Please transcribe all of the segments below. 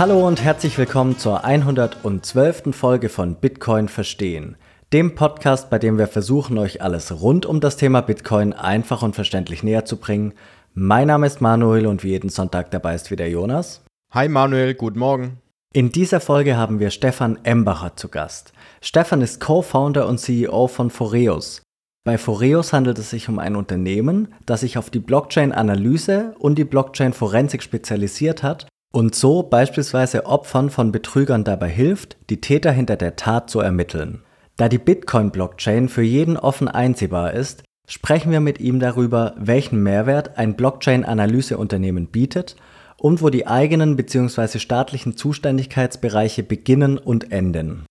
Hallo und herzlich willkommen zur 112. Folge von Bitcoin Verstehen, dem Podcast, bei dem wir versuchen, euch alles rund um das Thema Bitcoin einfach und verständlich näher zu bringen. Mein Name ist Manuel und wie jeden Sonntag dabei ist wieder Jonas. Hi Manuel, guten Morgen. In dieser Folge haben wir Stefan Embacher zu Gast. Stefan ist Co-Founder und CEO von Foreus. Bei Foreus handelt es sich um ein Unternehmen, das sich auf die Blockchain-Analyse und die Blockchain-Forensik spezialisiert hat und so beispielsweise Opfern von Betrügern dabei hilft, die Täter hinter der Tat zu ermitteln. Da die Bitcoin-Blockchain für jeden offen einsehbar ist, sprechen wir mit ihm darüber, welchen Mehrwert ein Blockchain-Analyseunternehmen bietet und wo die eigenen bzw. staatlichen Zuständigkeitsbereiche beginnen und enden.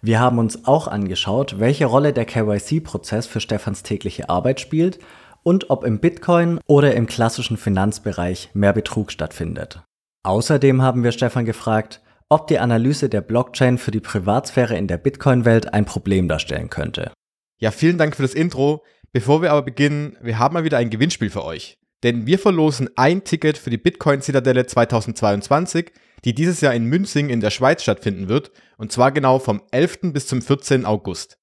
Wir haben uns auch angeschaut, welche Rolle der KYC-Prozess für Stefans tägliche Arbeit spielt und ob im Bitcoin oder im klassischen Finanzbereich mehr Betrug stattfindet. Außerdem haben wir Stefan gefragt, ob die Analyse der Blockchain für die Privatsphäre in der Bitcoin-Welt ein Problem darstellen könnte. Ja, vielen Dank für das Intro. Bevor wir aber beginnen, wir haben mal wieder ein Gewinnspiel für euch. Denn wir verlosen ein Ticket für die Bitcoin-Zitadelle 2022, die dieses Jahr in Münzing in der Schweiz stattfinden wird, und zwar genau vom 11. bis zum 14. August.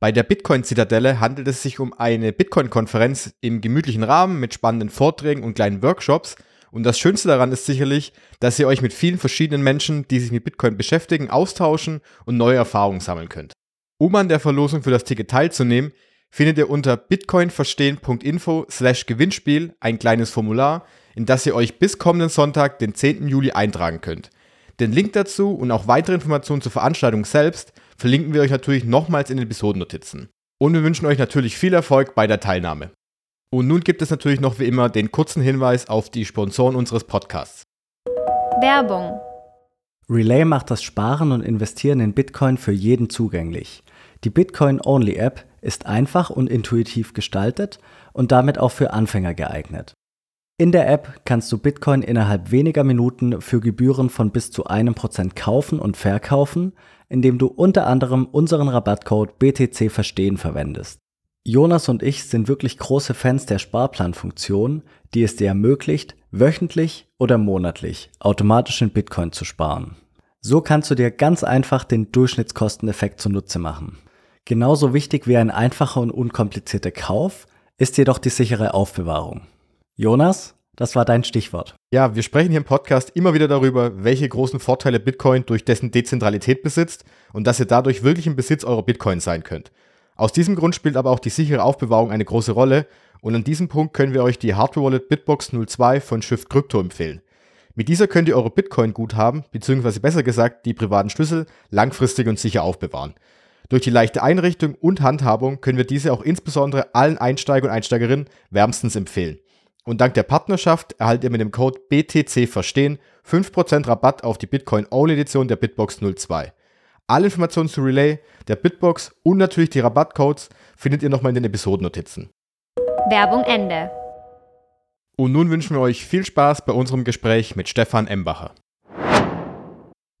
Bei der Bitcoin-Zitadelle handelt es sich um eine Bitcoin-Konferenz im gemütlichen Rahmen mit spannenden Vorträgen und kleinen Workshops. Und das Schönste daran ist sicherlich, dass ihr euch mit vielen verschiedenen Menschen, die sich mit Bitcoin beschäftigen, austauschen und neue Erfahrungen sammeln könnt. Um an der Verlosung für das Ticket teilzunehmen, findet ihr unter bitcoinverstehen.info slash Gewinnspiel ein kleines Formular, in das ihr euch bis kommenden Sonntag, den 10. Juli, eintragen könnt. Den Link dazu und auch weitere Informationen zur Veranstaltung selbst verlinken wir euch natürlich nochmals in den Episodennotizen. Und wir wünschen euch natürlich viel Erfolg bei der Teilnahme. Und nun gibt es natürlich noch wie immer den kurzen Hinweis auf die Sponsoren unseres Podcasts. Werbung. Relay macht das Sparen und Investieren in Bitcoin für jeden zugänglich. Die Bitcoin-Only-App ist einfach und intuitiv gestaltet und damit auch für Anfänger geeignet. In der App kannst du Bitcoin innerhalb weniger Minuten für Gebühren von bis zu einem Prozent kaufen und verkaufen, indem du unter anderem unseren Rabattcode BTC Verstehen verwendest. Jonas und ich sind wirklich große Fans der Sparplanfunktion, die es dir ermöglicht, wöchentlich oder monatlich automatisch in Bitcoin zu sparen. So kannst du dir ganz einfach den Durchschnittskosteneffekt zunutze machen. Genauso wichtig wie ein einfacher und unkomplizierter Kauf ist jedoch die sichere Aufbewahrung. Jonas, das war dein Stichwort. Ja, wir sprechen hier im Podcast immer wieder darüber, welche großen Vorteile Bitcoin durch dessen Dezentralität besitzt und dass ihr dadurch wirklich im Besitz eurer Bitcoin sein könnt. Aus diesem Grund spielt aber auch die sichere Aufbewahrung eine große Rolle und an diesem Punkt können wir euch die Hardware Wallet Bitbox 02 von Shift Crypto empfehlen. Mit dieser könnt ihr eure Bitcoin-Guthaben, beziehungsweise besser gesagt die privaten Schlüssel, langfristig und sicher aufbewahren. Durch die leichte Einrichtung und Handhabung können wir diese auch insbesondere allen Einsteiger und Einsteigerinnen wärmstens empfehlen. Und dank der Partnerschaft erhaltet ihr mit dem Code BTC Verstehen 5% Rabatt auf die Bitcoin-Only-Edition der Bitbox 02. Alle Informationen zu Relay, der Bitbox und natürlich die Rabattcodes findet ihr nochmal in den Episodennotizen. Werbung Ende. Und nun wünschen wir euch viel Spaß bei unserem Gespräch mit Stefan Embacher.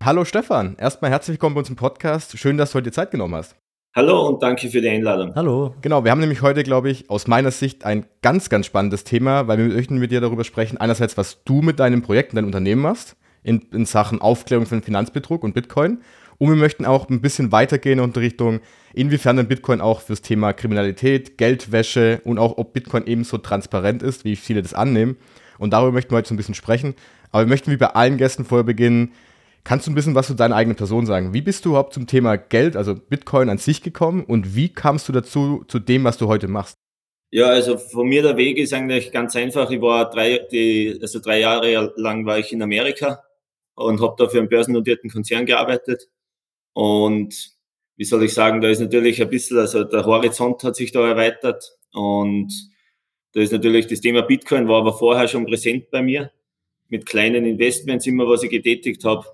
Hallo Stefan, erstmal herzlich willkommen bei uns im Podcast. Schön, dass du heute Zeit genommen hast. Hallo und danke für die Einladung. Hallo. Genau, wir haben nämlich heute, glaube ich, aus meiner Sicht ein ganz, ganz spannendes Thema, weil wir möchten mit dir darüber sprechen, einerseits, was du mit deinem Projekt und deinem Unternehmen machst in, in Sachen Aufklärung von Finanzbetrug und Bitcoin. Und wir möchten auch ein bisschen weitergehen in Richtung, inwiefern denn Bitcoin auch fürs Thema Kriminalität, Geldwäsche und auch ob Bitcoin ebenso transparent ist, wie viele das annehmen. Und darüber möchten wir heute so ein bisschen sprechen. Aber wir möchten wie bei allen Gästen vorher beginnen, Kannst du ein bisschen was zu deiner eigenen Person sagen? Wie bist du überhaupt zum Thema Geld, also Bitcoin an sich gekommen und wie kamst du dazu, zu dem, was du heute machst? Ja, also von mir der Weg ist eigentlich ganz einfach. Ich war drei, die, also drei Jahre lang war ich in Amerika und habe da für einen börsennotierten Konzern gearbeitet. Und wie soll ich sagen, da ist natürlich ein bisschen, also der Horizont hat sich da erweitert und da ist natürlich das Thema Bitcoin war aber vorher schon präsent bei mir mit kleinen Investments immer, was ich getätigt habe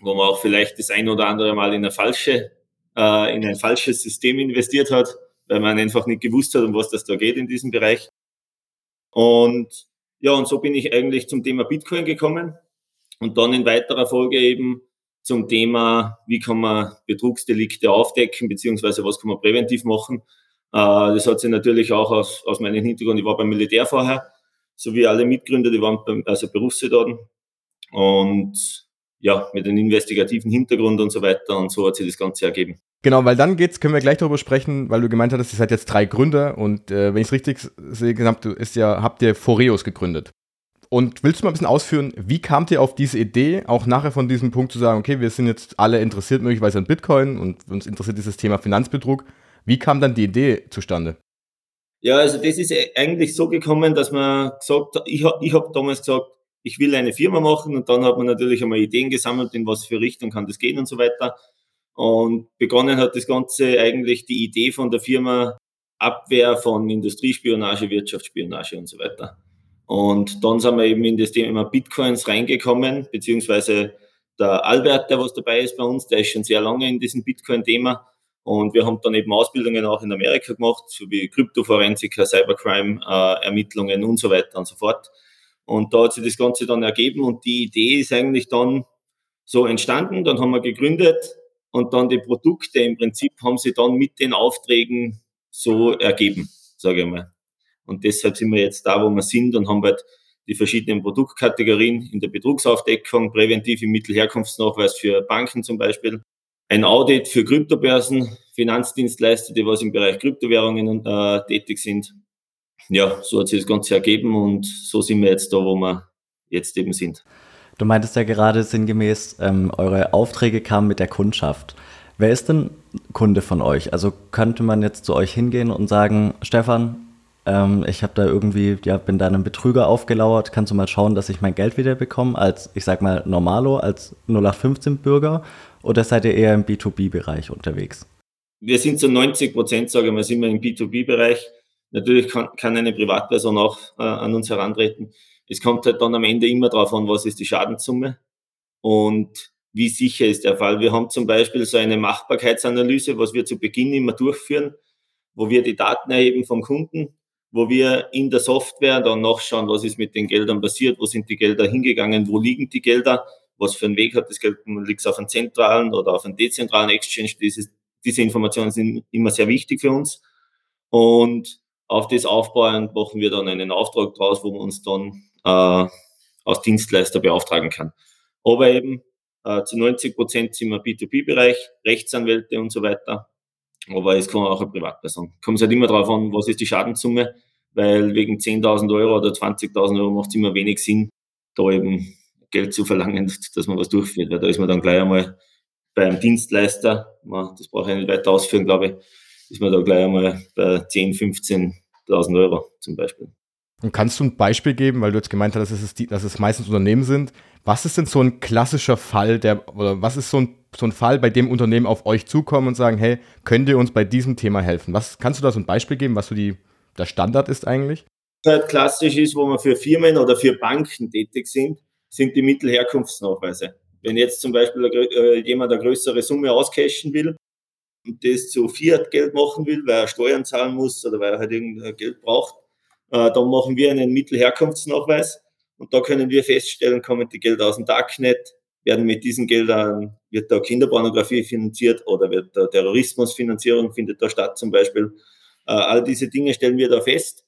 wo man auch vielleicht das ein oder andere Mal in eine falsche, äh, in ein falsches System investiert hat, weil man einfach nicht gewusst hat, um was das da geht in diesem Bereich. Und ja, und so bin ich eigentlich zum Thema Bitcoin gekommen und dann in weiterer Folge eben zum Thema, wie kann man Betrugsdelikte aufdecken, beziehungsweise was kann man präventiv machen. Äh, das hat sich natürlich auch aus, aus meinem Hintergrund, ich war beim Militär vorher, so wie alle Mitgründer, die waren beim, also Berufssoldaten. Und ja, mit einem investigativen Hintergrund und so weiter. Und so hat sich das Ganze ergeben. Genau, weil dann geht's, können wir gleich darüber sprechen, weil du gemeint hattest, ihr seid jetzt drei Gründer und äh, wenn ich es richtig sehe, ist ja, habt ihr Foreos gegründet. Und willst du mal ein bisschen ausführen, wie kamt ihr auf diese Idee, auch nachher von diesem Punkt zu sagen, okay, wir sind jetzt alle interessiert möglicherweise an Bitcoin und uns interessiert dieses Thema Finanzbetrug. Wie kam dann die Idee zustande? Ja, also das ist eigentlich so gekommen, dass man gesagt ich, ich habe damals gesagt, ich will eine Firma machen und dann hat man natürlich einmal Ideen gesammelt, in was für Richtung kann das gehen und so weiter. Und begonnen hat das Ganze eigentlich die Idee von der Firma Abwehr von Industriespionage, Wirtschaftsspionage und so weiter. Und dann sind wir eben in das Thema Bitcoins reingekommen, beziehungsweise der Albert, der was dabei ist bei uns, der ist schon sehr lange in diesem Bitcoin-Thema. Und wir haben dann eben Ausbildungen auch in Amerika gemacht, so wie Kryptoforensiker, Cybercrime, äh, und so weiter und so fort. Und da hat sich das Ganze dann ergeben und die Idee ist eigentlich dann so entstanden. Dann haben wir gegründet und dann die Produkte im Prinzip haben sie dann mit den Aufträgen so ergeben, sage ich mal. Und deshalb sind wir jetzt da, wo wir sind und haben halt die verschiedenen Produktkategorien in der Betrugsaufdeckung, präventiv im Mittelherkunftsnachweis für Banken zum Beispiel, ein Audit für Kryptobörsen, Finanzdienstleister, die was im Bereich Kryptowährungen äh, tätig sind. Ja, so hat sich das Ganze ergeben und so sind wir jetzt da, wo wir jetzt eben sind. Du meintest ja gerade sinngemäß, ähm, eure Aufträge kamen mit der Kundschaft. Wer ist denn Kunde von euch? Also könnte man jetzt zu euch hingehen und sagen, Stefan, ähm, ich habe da irgendwie, ja, bin da einem Betrüger aufgelauert, kannst du mal schauen, dass ich mein Geld wieder bekomme, als, ich sag mal, Normalo, als 0815-Bürger? Oder seid ihr eher im B2B-Bereich unterwegs? Wir sind zu 90 Prozent, sage ich mal, sind wir im B2B-Bereich. Natürlich kann, kann eine Privatperson auch äh, an uns herantreten. Es kommt halt dann am Ende immer darauf an, was ist die Schadenssumme und wie sicher ist der Fall. Wir haben zum Beispiel so eine Machbarkeitsanalyse, was wir zu Beginn immer durchführen, wo wir die Daten erheben vom Kunden, wo wir in der Software dann nachschauen, was ist mit den Geldern passiert, wo sind die Gelder hingegangen, wo liegen die Gelder, was für einen Weg hat das Geld, liegt es auf einem zentralen oder auf einem dezentralen Exchange. Dieses, diese Informationen sind immer sehr wichtig für uns. Und auf das aufbauend machen wir dann einen Auftrag draus, wo wir uns dann äh, als Dienstleister beauftragen kann. Aber eben äh, zu 90 Prozent sind wir B2B-Bereich, Rechtsanwälte und so weiter. Aber es kann auch eine Privatperson. Kommt halt immer darauf an, was ist die Schadenssumme, weil wegen 10.000 Euro oder 20.000 Euro macht es immer wenig Sinn, da eben Geld zu verlangen, dass man was durchführt. Weil da ist man dann gleich einmal beim Dienstleister, das brauche ich nicht weiter ausführen, glaube ich, ist man da gleich einmal bei 10.000, 15.000 Euro zum Beispiel. Und kannst du ein Beispiel geben, weil du jetzt gemeint hast, dass es, die, dass es meistens Unternehmen sind. Was ist denn so ein klassischer Fall, der, oder was ist so ein, so ein Fall, bei dem Unternehmen auf euch zukommen und sagen, hey, könnt ihr uns bei diesem Thema helfen? Was, kannst du da so ein Beispiel geben, was so die, der Standard ist eigentlich? Klassisch ist, wo wir für Firmen oder für Banken tätig sind, sind die Mittelherkunftsnachweise. Wenn jetzt zum Beispiel äh, jemand eine größere Summe auscashen will und das zu Fiat-Geld machen will, weil er Steuern zahlen muss oder weil er halt irgendein Geld braucht, äh, dann machen wir einen Mittelherkunftsnachweis und da können wir feststellen, kommen die Gelder aus dem Darknet, werden mit diesen Geldern, wird da Kinderpornografie finanziert oder wird da Terrorismusfinanzierung findet da statt zum Beispiel. Äh, all diese Dinge stellen wir da fest.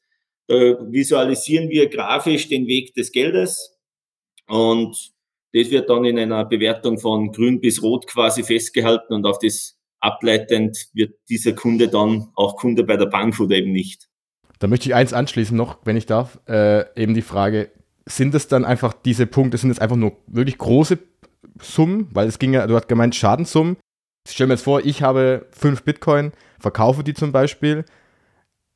Da visualisieren wir grafisch den Weg des Geldes und das wird dann in einer Bewertung von grün bis rot quasi festgehalten und auf das ableitend wird dieser Kunde dann auch Kunde bei der Bank oder eben nicht. Da möchte ich eins anschließen noch, wenn ich darf, äh, eben die Frage, sind es dann einfach diese Punkte, sind es einfach nur wirklich große Summen, weil es ging ja, du hast gemeint Schadenssummen. Ich stelle mir jetzt vor, ich habe fünf Bitcoin, verkaufe die zum Beispiel.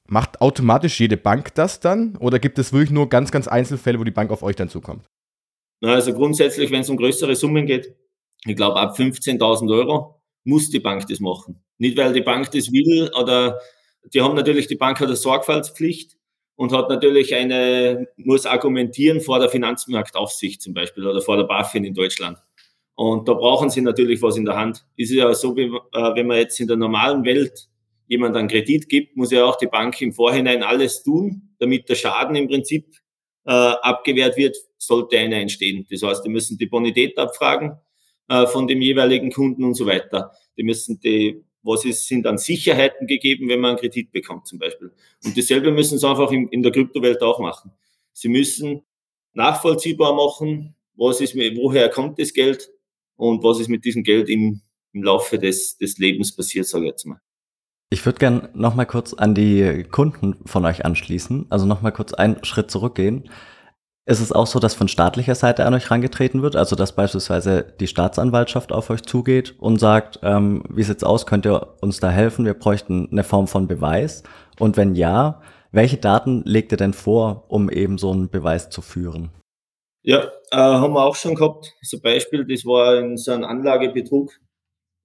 Macht automatisch jede Bank das dann? Oder gibt es wirklich nur ganz, ganz Einzelfälle, wo die Bank auf euch dann zukommt? Also grundsätzlich, wenn es um größere Summen geht, ich glaube ab 15.000 Euro muss die Bank das machen. Nicht, weil die Bank das will oder die haben natürlich, die Bank hat eine Sorgfaltspflicht und hat natürlich eine, muss argumentieren vor der Finanzmarktaufsicht zum Beispiel oder vor der BaFin in Deutschland. Und da brauchen sie natürlich was in der Hand. Ist ja so, wie, äh, wenn man jetzt in der normalen Welt jemand einen Kredit gibt, muss ja auch die Bank im Vorhinein alles tun, damit der Schaden im Prinzip äh, abgewehrt wird, sollte einer entstehen. Das heißt, die müssen die Bonität abfragen äh, von dem jeweiligen Kunden und so weiter. Die müssen die was ist, sind an Sicherheiten gegeben, wenn man einen Kredit bekommt zum Beispiel. Und dasselbe müssen sie einfach in, in der Kryptowelt auch machen. Sie müssen nachvollziehbar machen, was ist, woher kommt das Geld, und was ist mit diesem Geld im, im Laufe des, des Lebens passiert, sage ich jetzt mal. Ich würde gern noch mal kurz an die Kunden von euch anschließen, also noch mal kurz einen Schritt zurückgehen. Ist es auch so, dass von staatlicher Seite an euch herangetreten wird? Also dass beispielsweise die Staatsanwaltschaft auf euch zugeht und sagt, ähm, wie sieht's aus, könnt ihr uns da helfen? Wir bräuchten eine Form von Beweis. Und wenn ja, welche Daten legt ihr denn vor, um eben so einen Beweis zu führen? Ja, äh, haben wir auch schon gehabt. So ein Beispiel, das war in so einem Anlagebetrug,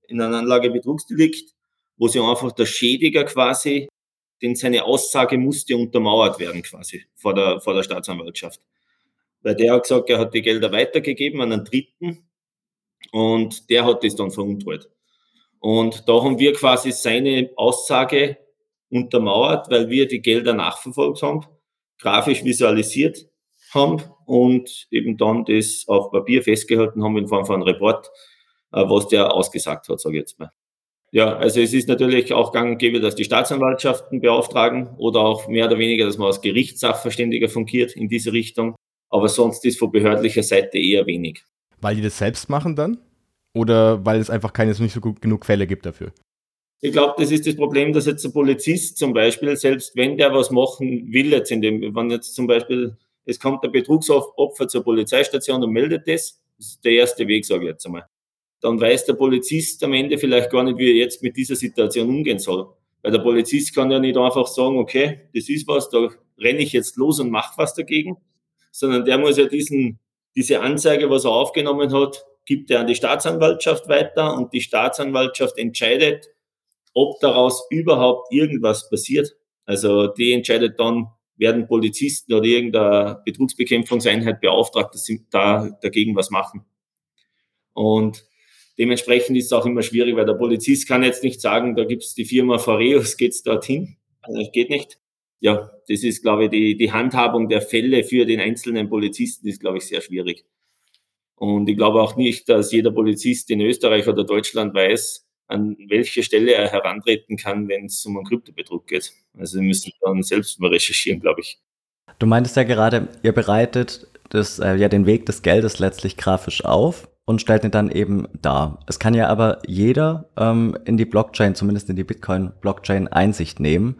in einem Anlagebetrugsdelikt, wo sich einfach der Schädiger quasi, denn seine Aussage musste untermauert werden quasi vor der, vor der Staatsanwaltschaft. Weil der hat gesagt, er hat die Gelder weitergegeben an einen Dritten und der hat das dann veruntreut. Und da haben wir quasi seine Aussage untermauert, weil wir die Gelder nachverfolgt haben, grafisch visualisiert haben und eben dann das auf Papier festgehalten haben in Form von einem Report, äh, was der ausgesagt hat, sage ich jetzt mal. Ja, also es ist natürlich auch gang und gäbe, dass die Staatsanwaltschaften beauftragen oder auch mehr oder weniger, dass man als Gerichtssachverständiger fungiert in diese Richtung. Aber sonst ist von behördlicher Seite eher wenig. Weil die das selbst machen dann? Oder weil es einfach keine nicht so gut, genug Quelle gibt dafür? Ich glaube, das ist das Problem, dass jetzt ein Polizist zum Beispiel, selbst wenn der was machen will, jetzt in dem, wenn jetzt zum Beispiel, es kommt ein Betrugsopfer zur Polizeistation und meldet das, das ist der erste Weg, sage ich jetzt einmal. Dann weiß der Polizist am Ende vielleicht gar nicht, wie er jetzt mit dieser Situation umgehen soll. Weil der Polizist kann ja nicht einfach sagen, okay, das ist was, da renne ich jetzt los und mache was dagegen, sondern der muss ja diesen, diese Anzeige, was er aufgenommen hat, gibt er an die Staatsanwaltschaft weiter und die Staatsanwaltschaft entscheidet, ob daraus überhaupt irgendwas passiert. Also die entscheidet dann, werden Polizisten oder irgendeine Betrugsbekämpfungseinheit beauftragt, dass sie da dagegen was machen. Und dementsprechend ist es auch immer schwierig, weil der Polizist kann jetzt nicht sagen, da gibt's die Firma Foreus, geht's dorthin. Also das geht nicht. Ja, das ist, glaube ich, die, die Handhabung der Fälle für den einzelnen Polizisten ist, glaube ich, sehr schwierig. Und ich glaube auch nicht, dass jeder Polizist in Österreich oder Deutschland weiß, an welche Stelle er herantreten kann, wenn es um einen Kryptobetrug geht. Also wir müssen dann selbst mal recherchieren, glaube ich. Du meintest ja gerade, ihr bereitet das, äh, ja den Weg des Geldes letztlich grafisch auf und stellt ihn dann eben dar. Es kann ja aber jeder ähm, in die Blockchain, zumindest in die Bitcoin-Blockchain, Einsicht nehmen.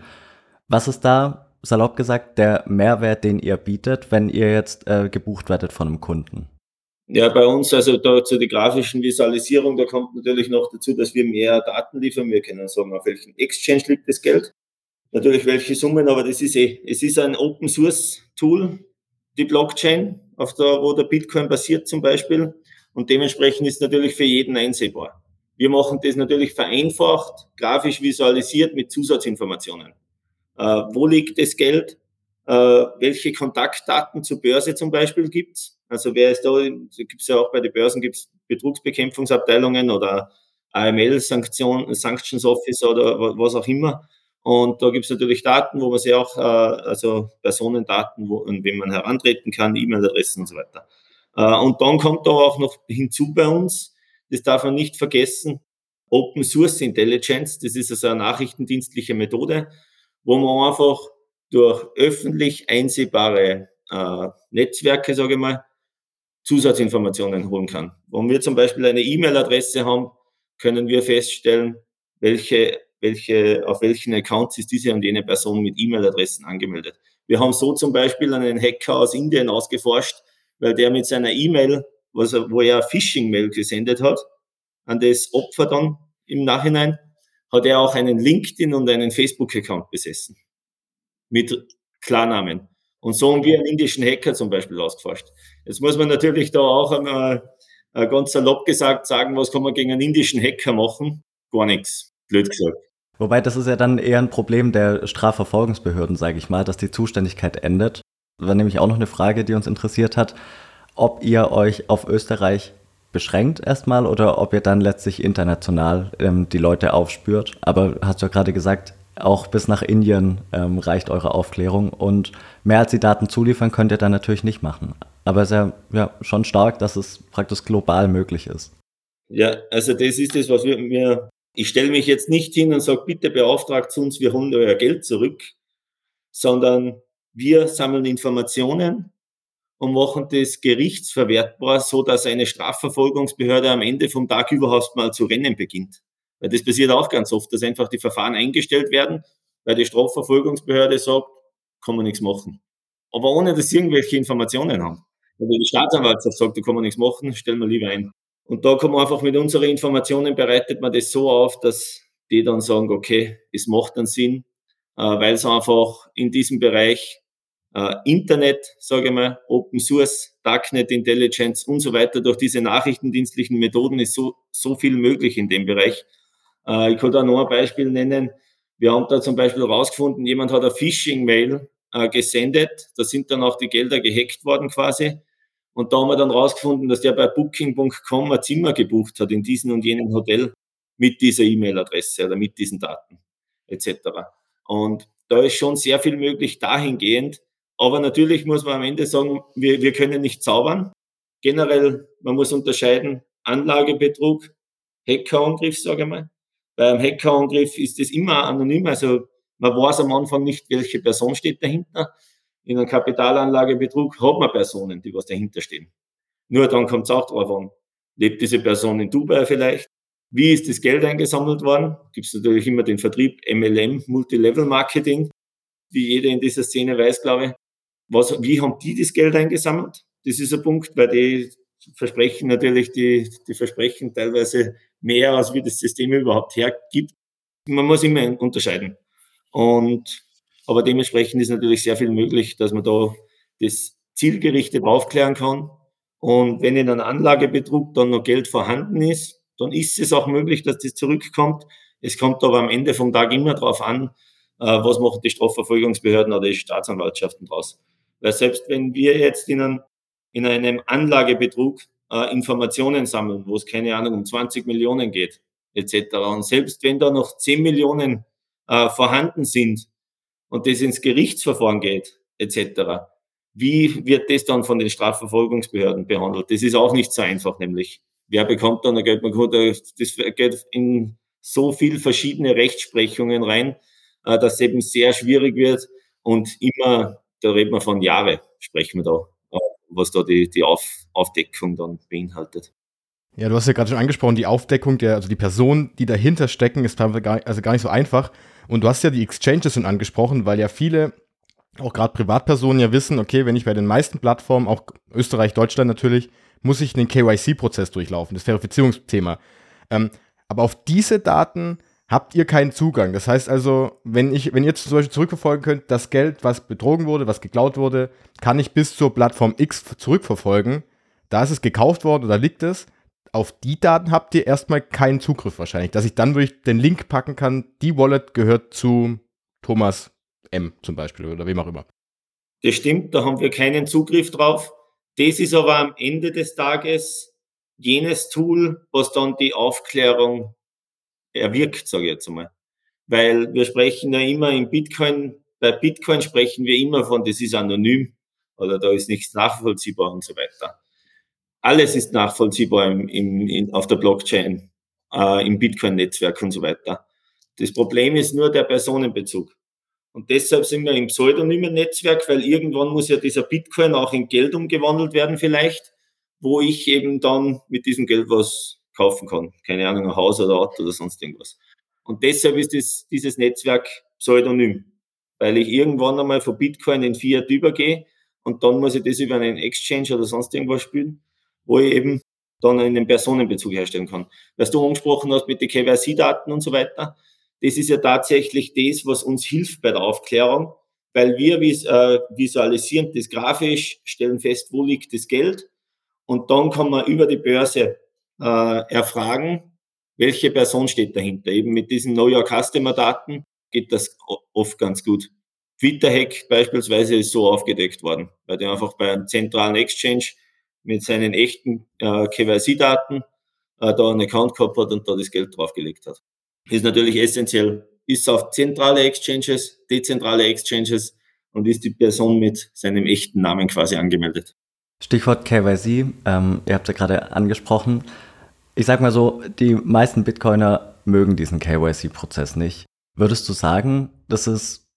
Was ist da, salopp gesagt, der Mehrwert, den ihr bietet, wenn ihr jetzt äh, gebucht werdet von einem Kunden? Ja, bei uns, also da zu der grafischen Visualisierung, da kommt natürlich noch dazu, dass wir mehr Daten liefern. Wir können sagen, auf welchem Exchange liegt das Geld. Natürlich welche Summen, aber das ist eh, es ist ein Open Source Tool, die Blockchain, auf der, wo der Bitcoin basiert zum Beispiel. Und dementsprechend ist natürlich für jeden einsehbar. Wir machen das natürlich vereinfacht, grafisch visualisiert mit Zusatzinformationen. Äh, wo liegt das Geld? Äh, welche Kontaktdaten zur Börse zum Beispiel gibt's? Also wer ist da, gibt es ja auch bei den Börsen gibt's Betrugsbekämpfungsabteilungen oder AML Sanktion, Sanctions Office oder was auch immer. Und da gibt es natürlich Daten, wo man sich auch, äh, also Personendaten, wo, an wen man herantreten kann, E-Mail-Adressen und so weiter. Äh, und dann kommt da auch noch hinzu bei uns, das darf man nicht vergessen, Open Source Intelligence, das ist also eine nachrichtendienstliche Methode, wo man einfach durch öffentlich einsehbare äh, Netzwerke, sage ich mal, Zusatzinformationen holen kann. Wenn wir zum Beispiel eine E-Mail-Adresse haben, können wir feststellen, welche, welche, auf welchen Accounts ist diese und jene Person mit E-Mail-Adressen angemeldet. Wir haben so zum Beispiel einen Hacker aus Indien ausgeforscht, weil der mit seiner E-Mail, wo er Phishing-Mail gesendet hat, an das Opfer dann im Nachhinein, hat er auch einen LinkedIn und einen Facebook-Account besessen. Mit Klarnamen. Und so haben wir einen indischen Hacker zum Beispiel ausgeforscht. Jetzt muss man natürlich da auch einmal äh, ganz salopp gesagt sagen, was kann man gegen einen indischen Hacker machen? Gar nichts, blöd gesagt. Wobei das ist ja dann eher ein Problem der Strafverfolgungsbehörden, sage ich mal, dass die Zuständigkeit endet. War nämlich auch noch eine Frage, die uns interessiert hat, ob ihr euch auf Österreich beschränkt erstmal oder ob ihr dann letztlich international ähm, die Leute aufspürt. Aber hast du ja gerade gesagt, auch bis nach Indien ähm, reicht eure Aufklärung und mehr als die Daten zuliefern könnt ihr dann natürlich nicht machen. Aber es ist ja, ja schon stark, dass es praktisch global möglich ist. Ja, also das ist das, was wir mir. Ich stelle mich jetzt nicht hin und sage, bitte beauftragt uns, wir holen euer Geld zurück, sondern wir sammeln Informationen und machen das gerichtsverwertbar, so dass eine Strafverfolgungsbehörde am Ende vom Tag überhaupt mal zu rennen beginnt. Weil das passiert auch ganz oft, dass einfach die Verfahren eingestellt werden, weil die Strafverfolgungsbehörde sagt, kann man nichts machen. Aber ohne, dass sie irgendwelche Informationen haben. Wenn die Staatsanwaltschaft sagt, da kann man nichts machen, stellen wir lieber ein. Und da man einfach mit unseren Informationen bereitet man das so auf, dass die dann sagen, okay, es macht einen Sinn, äh, weil es einfach in diesem Bereich äh, Internet, sage ich mal, Open Source, Darknet Intelligence und so weiter, durch diese nachrichtendienstlichen Methoden ist so, so viel möglich in dem Bereich. Äh, ich kann da noch ein Beispiel nennen. Wir haben da zum Beispiel rausgefunden, jemand hat eine Phishing-Mail äh, gesendet. Da sind dann auch die Gelder gehackt worden quasi. Und da haben wir dann rausgefunden, dass der bei Booking.com ein Zimmer gebucht hat in diesem und jenem Hotel mit dieser E-Mail-Adresse oder mit diesen Daten etc. Und da ist schon sehr viel möglich dahingehend. Aber natürlich muss man am Ende sagen, wir, wir können nicht zaubern. Generell, man muss unterscheiden, Anlagebetrug, Hackerangriff, sage ich mal. Beim Hackerangriff ist es immer anonym, also man weiß am Anfang nicht, welche Person steht dahinter. In einem Kapitalanlagebetrug hat man Personen, die was dahinter stehen. Nur dann kommt es auch drauf an. Lebt diese Person in Dubai vielleicht? Wie ist das Geld eingesammelt worden? Gibt es natürlich immer den Vertrieb MLM, Multilevel Marketing, wie jeder in dieser Szene weiß, glaube ich. Was, wie haben die das Geld eingesammelt? Das ist ein Punkt, weil die versprechen natürlich, die, die versprechen teilweise mehr, als wie das System überhaupt hergibt. Man muss immer unterscheiden. Und, aber dementsprechend ist natürlich sehr viel möglich, dass man da das zielgerichtet aufklären kann. Und wenn in einem Anlagebetrug dann noch Geld vorhanden ist, dann ist es auch möglich, dass das zurückkommt. Es kommt aber am Ende vom Tag immer darauf an, äh, was machen die Strafverfolgungsbehörden oder die Staatsanwaltschaften draus. Weil selbst wenn wir jetzt in einem, in einem Anlagebetrug äh, Informationen sammeln, wo es keine Ahnung um 20 Millionen geht, etc. Und selbst wenn da noch 10 Millionen äh, vorhanden sind und das ins Gerichtsverfahren geht, etc., wie wird das dann von den Strafverfolgungsbehörden behandelt? Das ist auch nicht so einfach, nämlich wer bekommt dann ein Geld? Man kann, das geht in so viel verschiedene Rechtsprechungen rein, äh, dass es eben sehr schwierig wird und immer, da reden wir von Jahre, sprechen wir da, äh, was da die, die Auf, Aufdeckung dann beinhaltet. Ja, du hast ja gerade schon angesprochen, die Aufdeckung der, also die Personen, die dahinter stecken, ist gar, also gar nicht so einfach. Und du hast ja die Exchanges schon angesprochen, weil ja viele, auch gerade Privatpersonen ja wissen, okay, wenn ich bei den meisten Plattformen, auch Österreich, Deutschland natürlich, muss ich einen KYC-Prozess durchlaufen, das Verifizierungsthema. Ähm, aber auf diese Daten habt ihr keinen Zugang. Das heißt also, wenn ich, wenn ihr zum Beispiel zurückverfolgen könnt, das Geld, was betrogen wurde, was geklaut wurde, kann ich bis zur Plattform X zurückverfolgen. Da ist es gekauft worden oder liegt es. Auf die Daten habt ihr erstmal keinen Zugriff wahrscheinlich, dass ich dann wirklich den Link packen kann, die Wallet gehört zu Thomas M zum Beispiel oder wem auch immer. Das stimmt, da haben wir keinen Zugriff drauf. Das ist aber am Ende des Tages jenes Tool, was dann die Aufklärung erwirkt, sage ich jetzt einmal. Weil wir sprechen ja immer in Bitcoin, bei Bitcoin sprechen wir immer von, das ist anonym oder da ist nichts nachvollziehbar und so weiter. Alles ist nachvollziehbar im, im, in, auf der Blockchain, äh, im Bitcoin-Netzwerk und so weiter. Das Problem ist nur der Personenbezug. Und deshalb sind wir im pseudonymen Netzwerk, weil irgendwann muss ja dieser Bitcoin auch in Geld umgewandelt werden vielleicht, wo ich eben dann mit diesem Geld was kaufen kann. Keine Ahnung, ein Haus oder Auto oder sonst irgendwas. Und deshalb ist das, dieses Netzwerk pseudonym, weil ich irgendwann einmal von Bitcoin in Fiat übergehe und dann muss ich das über einen Exchange oder sonst irgendwas spielen, wo ich eben dann einen Personenbezug herstellen kann. Was du angesprochen hast mit den KYC-Daten und so weiter, das ist ja tatsächlich das, was uns hilft bei der Aufklärung, weil wir äh, visualisieren das grafisch, stellen fest, wo liegt das Geld und dann kann man über die Börse äh, erfragen, welche Person steht dahinter. Eben mit diesen Know Your Customer Daten geht das oft ganz gut. Twitter-Hack beispielsweise ist so aufgedeckt worden, weil der einfach bei einem zentralen Exchange mit seinen echten äh, KYC-Daten äh, da einen Account gehabt hat und da das Geld draufgelegt hat. Ist natürlich essentiell. Ist auf zentrale Exchanges, dezentrale Exchanges und ist die Person mit seinem echten Namen quasi angemeldet. Stichwort KYC, ähm, ihr habt ja gerade angesprochen. Ich sag mal so, die meisten Bitcoiner mögen diesen KYC-Prozess nicht. Würdest du sagen, das ist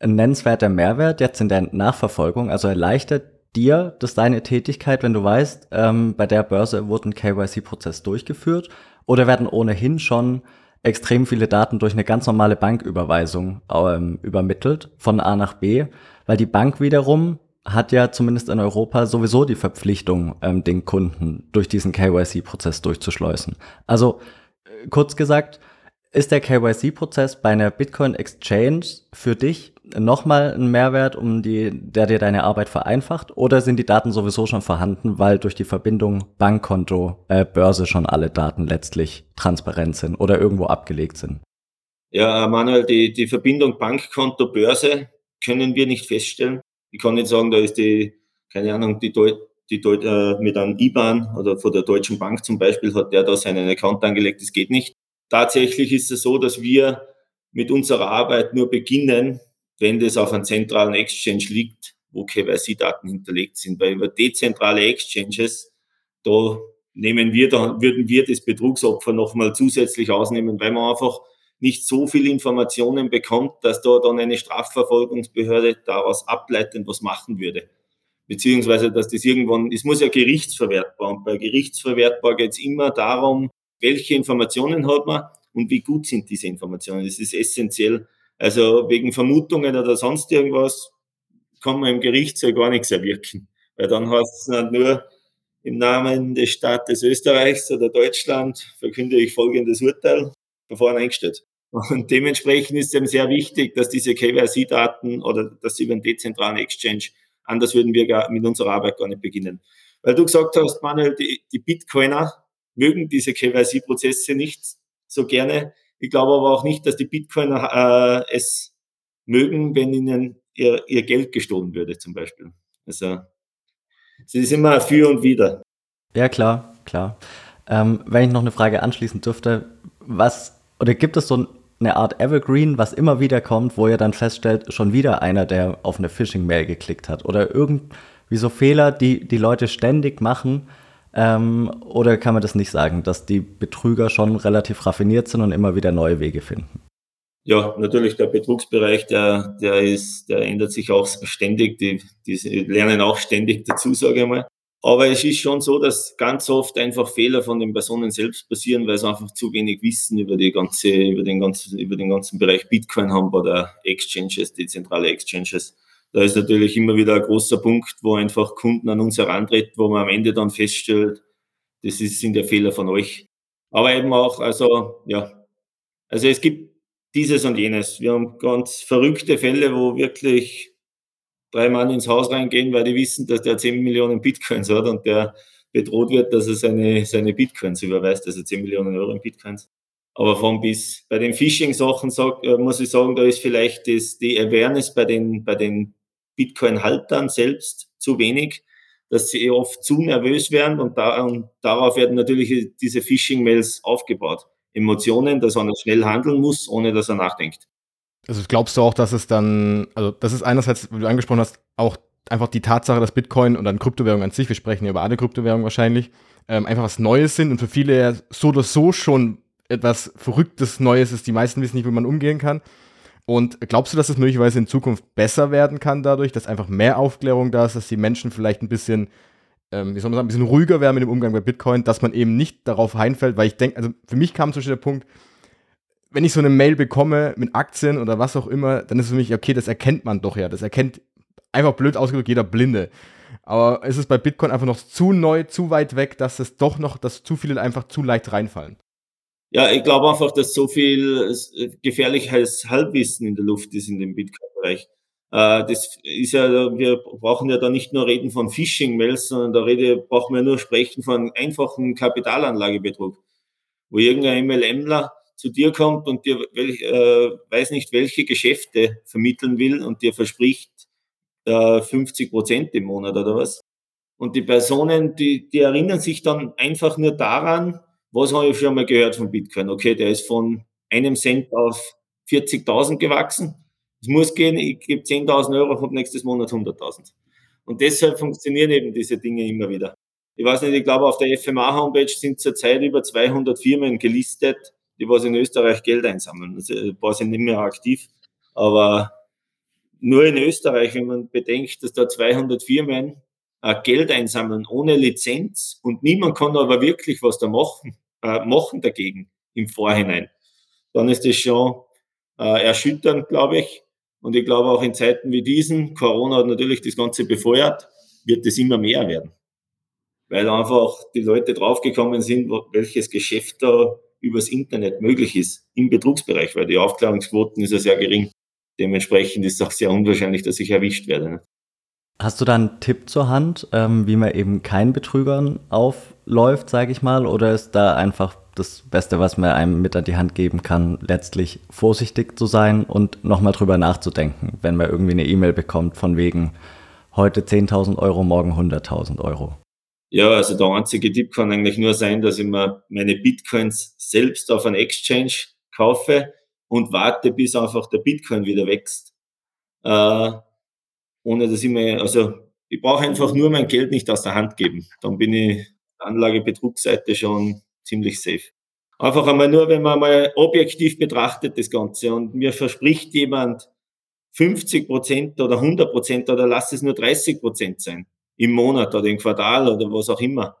ein nennenswerter Mehrwert jetzt in der Nachverfolgung? Also erleichtert dir das deine Tätigkeit, wenn du weißt, ähm, bei der Börse wurde ein KYC-Prozess durchgeführt oder werden ohnehin schon extrem viele Daten durch eine ganz normale Banküberweisung ähm, übermittelt von A nach B, weil die Bank wiederum hat ja zumindest in Europa sowieso die Verpflichtung, ähm, den Kunden durch diesen KYC-Prozess durchzuschleusen. Also äh, kurz gesagt, ist der KYC-Prozess bei einer Bitcoin-Exchange für dich nochmal ein Mehrwert, um die, der dir deine Arbeit vereinfacht? Oder sind die Daten sowieso schon vorhanden, weil durch die Verbindung Bankkonto, äh, Börse schon alle Daten letztlich transparent sind oder irgendwo abgelegt sind? Ja, Manuel, die, die Verbindung Bankkonto, Börse können wir nicht feststellen. Ich kann nicht sagen, da ist die, keine Ahnung, die, Deut die Deut äh, mit einem IBAN oder von der Deutschen Bank zum Beispiel hat der da seinen Account angelegt. Das geht nicht. Tatsächlich ist es so, dass wir mit unserer Arbeit nur beginnen, wenn das auf einem zentralen Exchange liegt, wo KYC-Daten hinterlegt sind. Weil über dezentrale Exchanges, da nehmen wir, da würden wir das Betrugsopfer nochmal zusätzlich ausnehmen, weil man einfach nicht so viel Informationen bekommt, dass da dann eine Strafverfolgungsbehörde daraus ableitend was machen würde. Beziehungsweise, dass das irgendwann, es muss ja gerichtsverwertbar und bei gerichtsverwertbar geht es immer darum, welche Informationen hat man und wie gut sind diese Informationen. Das ist essentiell also wegen Vermutungen oder sonst irgendwas kann man im Gerichtssaal gar nichts erwirken. Weil dann heißt es nur, im Namen des Staates Österreichs oder Deutschland verkünde ich folgendes Urteil, Verfahren eingestellt. Und dementsprechend ist es eben sehr wichtig, dass diese KYC-Daten oder dass sie über einen dezentralen Exchange, anders würden wir gar mit unserer Arbeit gar nicht beginnen. Weil du gesagt hast, Manuel, die, die Bitcoiner mögen diese KYC-Prozesse nicht so gerne. Ich glaube aber auch nicht, dass die Bitcoiner äh, es mögen, wenn ihnen ihr, ihr Geld gestohlen würde, zum Beispiel. Also es ist immer für und wider. Ja, klar, klar. Ähm, wenn ich noch eine Frage anschließen dürfte, was oder gibt es so eine Art Evergreen, was immer wieder kommt, wo ihr dann feststellt, schon wieder einer, der auf eine Phishing-Mail geklickt hat oder irgendwie so Fehler, die die Leute ständig machen, ähm, oder kann man das nicht sagen, dass die Betrüger schon relativ raffiniert sind und immer wieder neue Wege finden? Ja, natürlich, der Betrugsbereich, der, der ist, der ändert sich auch ständig. Die, die lernen auch ständig dazu, sage ich mal. Aber es ist schon so, dass ganz oft einfach Fehler von den Personen selbst passieren, weil sie einfach zu wenig Wissen über die ganze, über den ganzen, über den ganzen Bereich Bitcoin haben bei der Exchanges, dezentrale Exchanges. Da ist natürlich immer wieder ein großer Punkt, wo einfach Kunden an uns herantreten, wo man am Ende dann feststellt, das ist, sind ja Fehler von euch. Aber eben auch, also, ja. Also es gibt dieses und jenes. Wir haben ganz verrückte Fälle, wo wirklich drei Mann ins Haus reingehen, weil die wissen, dass der 10 Millionen Bitcoins hat und der bedroht wird, dass er seine, seine Bitcoins überweist, also 10 Millionen Euro in Bitcoins. Aber von bis bei den Phishing-Sachen äh, muss ich sagen, da ist vielleicht das, die Awareness bei den, bei den Bitcoin-Haltern selbst zu wenig, dass sie oft zu nervös werden und, da, und darauf werden natürlich diese Phishing-Mails aufgebaut. Emotionen, dass einer schnell handeln muss, ohne dass er nachdenkt. Also glaubst du auch, dass es dann, also das ist einerseits, wie du angesprochen hast, auch einfach die Tatsache, dass Bitcoin und dann Kryptowährungen an sich, wir sprechen ja über alle Kryptowährungen wahrscheinlich, ähm, einfach was Neues sind und für viele so oder so schon etwas Verrücktes Neues ist. Die meisten wissen nicht, wie man umgehen kann. Und glaubst du, dass es möglicherweise in Zukunft besser werden kann dadurch, dass einfach mehr Aufklärung da ist, dass die Menschen vielleicht ein bisschen, ähm, wie soll man sagen, ein bisschen ruhiger werden mit dem Umgang bei Bitcoin, dass man eben nicht darauf einfällt, weil ich denke, also für mich kam zum Beispiel der Punkt, wenn ich so eine Mail bekomme mit Aktien oder was auch immer, dann ist für mich, okay, das erkennt man doch ja. Das erkennt einfach blöd ausgedrückt jeder Blinde. Aber es ist bei Bitcoin einfach noch zu neu, zu weit weg, dass es doch noch, dass zu viele einfach zu leicht reinfallen. Ja, ich glaube einfach, dass so viel äh, gefährliches Halbwissen in der Luft ist in dem Bitcoin-Bereich. Äh, das ist ja, wir brauchen ja da nicht nur reden von Phishing-Mails, sondern da rede, brauchen wir nur sprechen von einfachen Kapitalanlagebetrug, wo irgendein MLMler zu dir kommt und dir äh, weiß nicht, welche Geschäfte vermitteln will und dir verspricht äh, 50 Prozent im Monat oder was. Und die Personen, die, die erinnern sich dann einfach nur daran, was habe ich schon mal gehört von Bitcoin? Okay, der ist von einem Cent auf 40.000 gewachsen. Es muss gehen, ich gebe 10.000 Euro, habe nächstes Monat 100.000. Und deshalb funktionieren eben diese Dinge immer wieder. Ich weiß nicht, ich glaube, auf der FMA-Homepage sind zurzeit über 200 Firmen gelistet, die was in Österreich Geld einsammeln. Also, ein paar sind nicht mehr aktiv, aber nur in Österreich, wenn man bedenkt, dass da 200 Firmen äh, Geld einsammeln ohne Lizenz und niemand kann aber wirklich was da machen, äh, machen dagegen im Vorhinein, dann ist das schon äh, erschütternd, glaube ich. Und ich glaube auch in Zeiten wie diesen, Corona hat natürlich das Ganze befeuert, wird es immer mehr werden. Weil einfach die Leute draufgekommen sind, welches Geschäft da übers Internet möglich ist im Betrugsbereich, weil die Aufklärungsquoten ist ja sehr gering. Dementsprechend ist es auch sehr unwahrscheinlich, dass ich erwischt werde. Ne? Hast du da einen Tipp zur Hand, ähm, wie man eben keinen Betrügern aufläuft, sage ich mal, oder ist da einfach das Beste, was man einem mit an die Hand geben kann, letztlich vorsichtig zu sein und nochmal drüber nachzudenken, wenn man irgendwie eine E-Mail bekommt von wegen heute 10.000 Euro, morgen 100.000 Euro? Ja, also der einzige Tipp kann eigentlich nur sein, dass ich mir meine Bitcoins selbst auf einen Exchange kaufe und warte, bis einfach der Bitcoin wieder wächst. Äh, ohne dass ich mir, also ich brauche einfach nur mein Geld nicht aus der Hand geben. Dann bin ich Anlagebetrugsseite schon ziemlich safe. Einfach einmal nur, wenn man mal objektiv betrachtet das Ganze und mir verspricht jemand 50 Prozent oder 100 Prozent oder lass es nur 30 Prozent sein im Monat oder im Quartal oder was auch immer.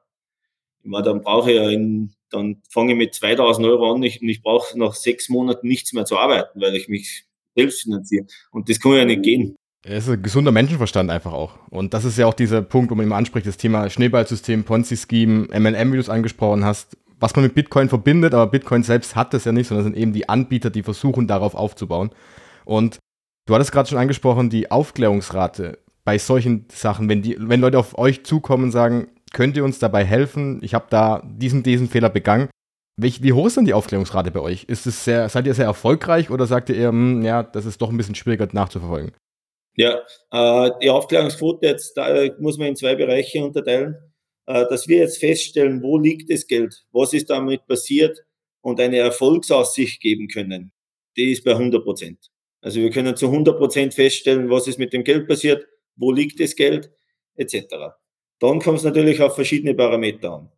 Ich meine, dann brauche ich ja in, dann fange ich mit 2000 Euro an und ich, brauche nach sechs Monaten nichts mehr zu arbeiten, weil ich mich selbst finanziere. Und das kann ja nicht gehen. Es ist ein gesunder Menschenverstand einfach auch. Und das ist ja auch dieser Punkt, wo man immer anspricht, das Thema Schneeballsystem, Ponzi-Scheme, MLM, wie du es angesprochen hast, was man mit Bitcoin verbindet, aber Bitcoin selbst hat das ja nicht, sondern sind eben die Anbieter, die versuchen, darauf aufzubauen. Und du hattest gerade schon angesprochen, die Aufklärungsrate bei solchen Sachen, wenn, die, wenn Leute auf euch zukommen und sagen, könnt ihr uns dabei helfen? Ich habe da diesen, diesen Fehler begangen. Wie, wie, hoch ist denn die Aufklärungsrate bei euch? Ist es sehr, seid ihr sehr erfolgreich oder sagt ihr eher, hm, ja, das ist doch ein bisschen schwieriger nachzuverfolgen? Ja, äh, die Aufklärungsquote jetzt, da muss man in zwei Bereiche unterteilen. Äh, dass wir jetzt feststellen, wo liegt das Geld, was ist damit passiert und eine Erfolgsaussicht geben können, die ist bei 100 Prozent. Also wir können zu 100 Prozent feststellen, was ist mit dem Geld passiert, wo liegt das Geld, etc. Dann kommt es natürlich auf verschiedene Parameter an.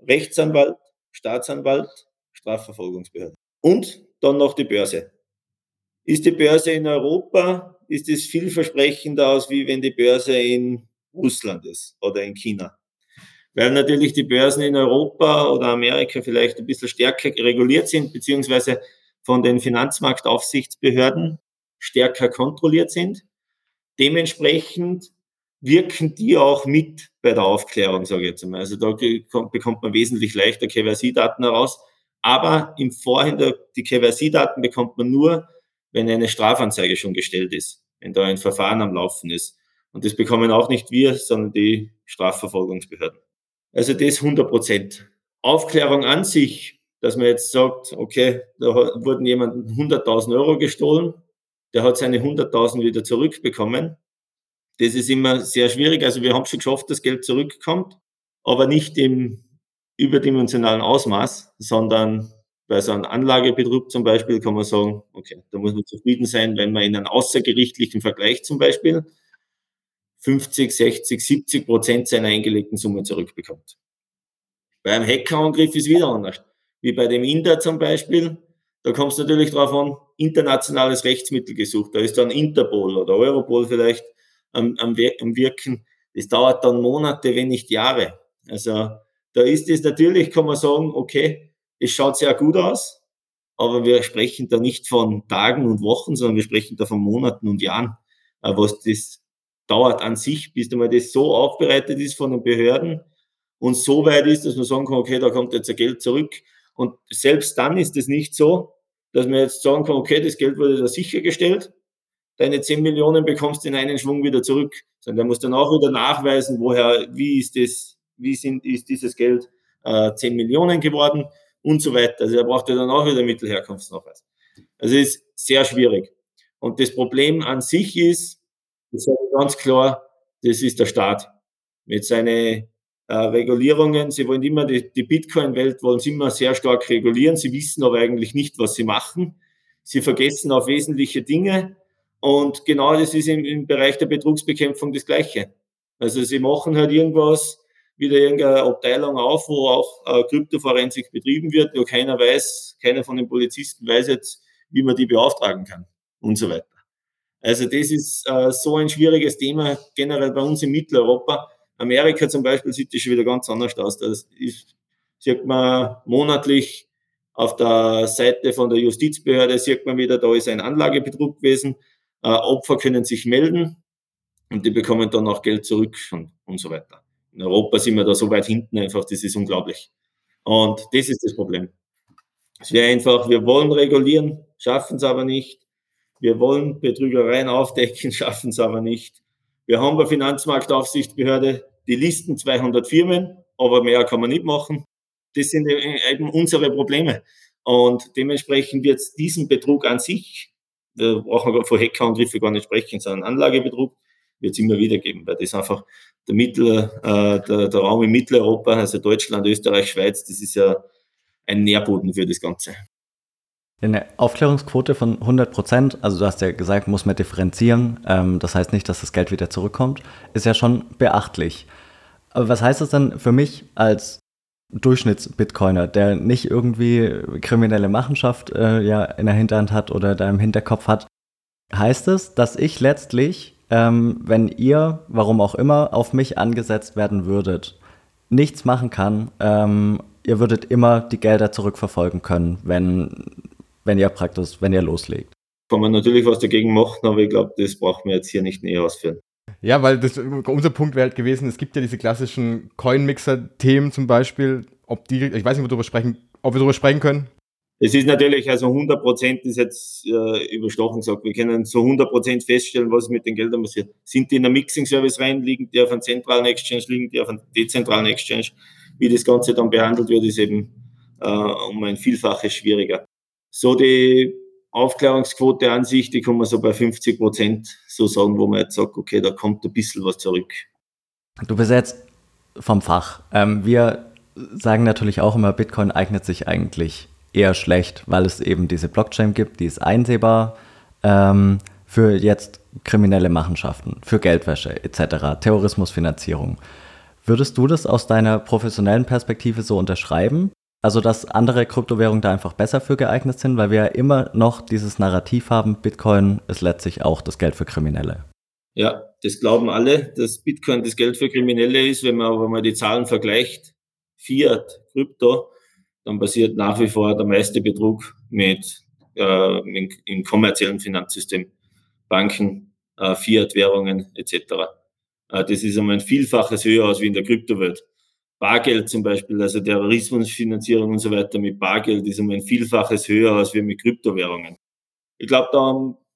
Rechtsanwalt, Staatsanwalt, Strafverfolgungsbehörde. Und dann noch die Börse. Ist die Börse in Europa ist es vielversprechender aus, wie wenn die Börse in Russland ist oder in China. Weil natürlich die Börsen in Europa oder Amerika vielleicht ein bisschen stärker reguliert sind, beziehungsweise von den Finanzmarktaufsichtsbehörden stärker kontrolliert sind. Dementsprechend wirken die auch mit bei der Aufklärung, sage ich jetzt einmal. Also da bekommt man wesentlich leichter KYC-Daten heraus. Aber im Vorhinein, die KYC-Daten bekommt man nur, wenn eine Strafanzeige schon gestellt ist, wenn da ein Verfahren am Laufen ist. Und das bekommen auch nicht wir, sondern die Strafverfolgungsbehörden. Also das 100 Prozent. Aufklärung an sich, dass man jetzt sagt, okay, da wurden jemanden 100.000 Euro gestohlen, der hat seine 100.000 wieder zurückbekommen. Das ist immer sehr schwierig. Also wir haben schon geschafft, dass Geld zurückkommt, aber nicht im überdimensionalen Ausmaß, sondern bei so einem Anlagebetrug zum Beispiel kann man sagen, okay, da muss man zufrieden sein, wenn man in einem außergerichtlichen Vergleich zum Beispiel 50, 60, 70 Prozent seiner eingelegten Summe zurückbekommt. Bei einem Hackerangriff ist wieder anders. Wie bei dem Inder zum Beispiel, da kommt es natürlich darauf an, internationales Rechtsmittel gesucht. Da ist dann Interpol oder Europol vielleicht am, am, am Wirken. Das dauert dann Monate, wenn nicht Jahre. Also da ist es natürlich, kann man sagen, okay, es schaut sehr gut aus, aber wir sprechen da nicht von Tagen und Wochen, sondern wir sprechen da von Monaten und Jahren, äh, was das dauert an sich, bis einmal das so aufbereitet ist von den Behörden und so weit ist, dass man sagen kann, okay, da kommt jetzt ein Geld zurück. Und selbst dann ist es nicht so, dass man jetzt sagen kann, okay, das Geld wurde da sichergestellt, deine 10 Millionen bekommst in einen Schwung wieder zurück, sondern der muss dann auch wieder nachweisen, woher, wie ist das, wie sind, ist dieses Geld äh, 10 Millionen geworden und so weiter. Also er braucht ja dann auch wieder Mittelherkunftsnachweis. Also es ist sehr schwierig. Und das Problem an sich ist, das sage ganz klar, das ist der Staat. Mit seinen äh, Regulierungen, sie wollen immer, die, die Bitcoin-Welt wollen sie immer sehr stark regulieren, sie wissen aber eigentlich nicht, was sie machen. Sie vergessen auf wesentliche Dinge. Und genau das ist im, im Bereich der Betrugsbekämpfung das Gleiche. Also sie machen halt irgendwas, wieder irgendeine Abteilung auf, wo auch äh, Kryptoforensik betrieben wird, nur keiner weiß, keiner von den Polizisten weiß jetzt, wie man die beauftragen kann und so weiter. Also das ist äh, so ein schwieriges Thema generell bei uns in Mitteleuropa. Amerika zum Beispiel sieht das schon wieder ganz anders aus. Das ist, sieht man monatlich auf der Seite von der Justizbehörde, sieht man wieder, da ist ein Anlagebetrug gewesen. Äh, Opfer können sich melden und die bekommen dann auch Geld zurück und, und so weiter. In Europa sind wir da so weit hinten einfach, das ist unglaublich. Und das ist das Problem. Es wäre einfach, wir wollen regulieren, schaffen es aber nicht. Wir wollen Betrügereien aufdecken, schaffen es aber nicht. Wir haben bei Finanzmarktaufsichtsbehörde die Listen 200 Firmen, aber mehr kann man nicht machen. Das sind eben unsere Probleme. Und dementsprechend wird es diesen Betrug an sich, da brauchen wir vor Hackerangriffe gar nicht sprechen, sondern Anlagebetrug, wird es immer wieder geben, weil das einfach der, Mittel, äh, der, der Raum in Mitteleuropa, also Deutschland, Österreich, Schweiz, das ist ja ein Nährboden für das Ganze. Eine Aufklärungsquote von 100 Prozent, also du hast ja gesagt, muss man differenzieren, ähm, das heißt nicht, dass das Geld wieder zurückkommt, ist ja schon beachtlich. Aber was heißt das dann für mich als Durchschnitts-Bitcoiner, der nicht irgendwie kriminelle Machenschaft äh, ja in der Hinterhand hat oder da im Hinterkopf hat? Heißt es, dass ich letztlich ähm, wenn ihr, warum auch immer, auf mich angesetzt werden würdet, nichts machen kann, ähm, ihr würdet immer die Gelder zurückverfolgen können, wenn, wenn ihr praktisch, wenn ihr loslegt. Kann man natürlich was dagegen machen, aber ich glaube, das brauchen wir jetzt hier nicht näher ausführen. Ja, weil das, unser Punkt wäre halt gewesen, es gibt ja diese klassischen Coin-Mixer-Themen zum Beispiel, ob die, ich weiß nicht, ob wir darüber sprechen, ob wir darüber sprechen können. Es ist natürlich, also 100 Prozent ist jetzt äh, überstochen gesagt. Wir können so 100 Prozent feststellen, was mit den Geldern passiert. Sind die in der Mixing-Service rein, liegen die auf einem zentralen Exchange, liegen die auf einem dezentralen Exchange? Wie das Ganze dann behandelt wird, ist eben äh, um ein Vielfaches schwieriger. So die Aufklärungsquote an sich, die kann man so bei 50 Prozent so sagen, wo man jetzt sagt, okay, da kommt ein bisschen was zurück. Du bist jetzt vom Fach. Ähm, wir sagen natürlich auch immer, Bitcoin eignet sich eigentlich eher schlecht, weil es eben diese Blockchain gibt, die ist einsehbar ähm, für jetzt kriminelle Machenschaften, für Geldwäsche etc., Terrorismusfinanzierung. Würdest du das aus deiner professionellen Perspektive so unterschreiben? Also, dass andere Kryptowährungen da einfach besser für geeignet sind, weil wir ja immer noch dieses Narrativ haben, Bitcoin ist letztlich auch das Geld für Kriminelle. Ja, das glauben alle, dass Bitcoin das Geld für Kriminelle ist. Wenn man aber mal die Zahlen vergleicht, Fiat, Krypto, dann passiert nach wie vor der meiste Betrug mit, äh, in, im kommerziellen Finanzsystem, Banken, äh, Fiat-Währungen etc. Äh, das ist um ein Vielfaches höher als wie in der Kryptowelt. Bargeld zum Beispiel, also Terrorismusfinanzierung und so weiter mit Bargeld ist um ein Vielfaches höher als wir mit Kryptowährungen. Ich glaube, da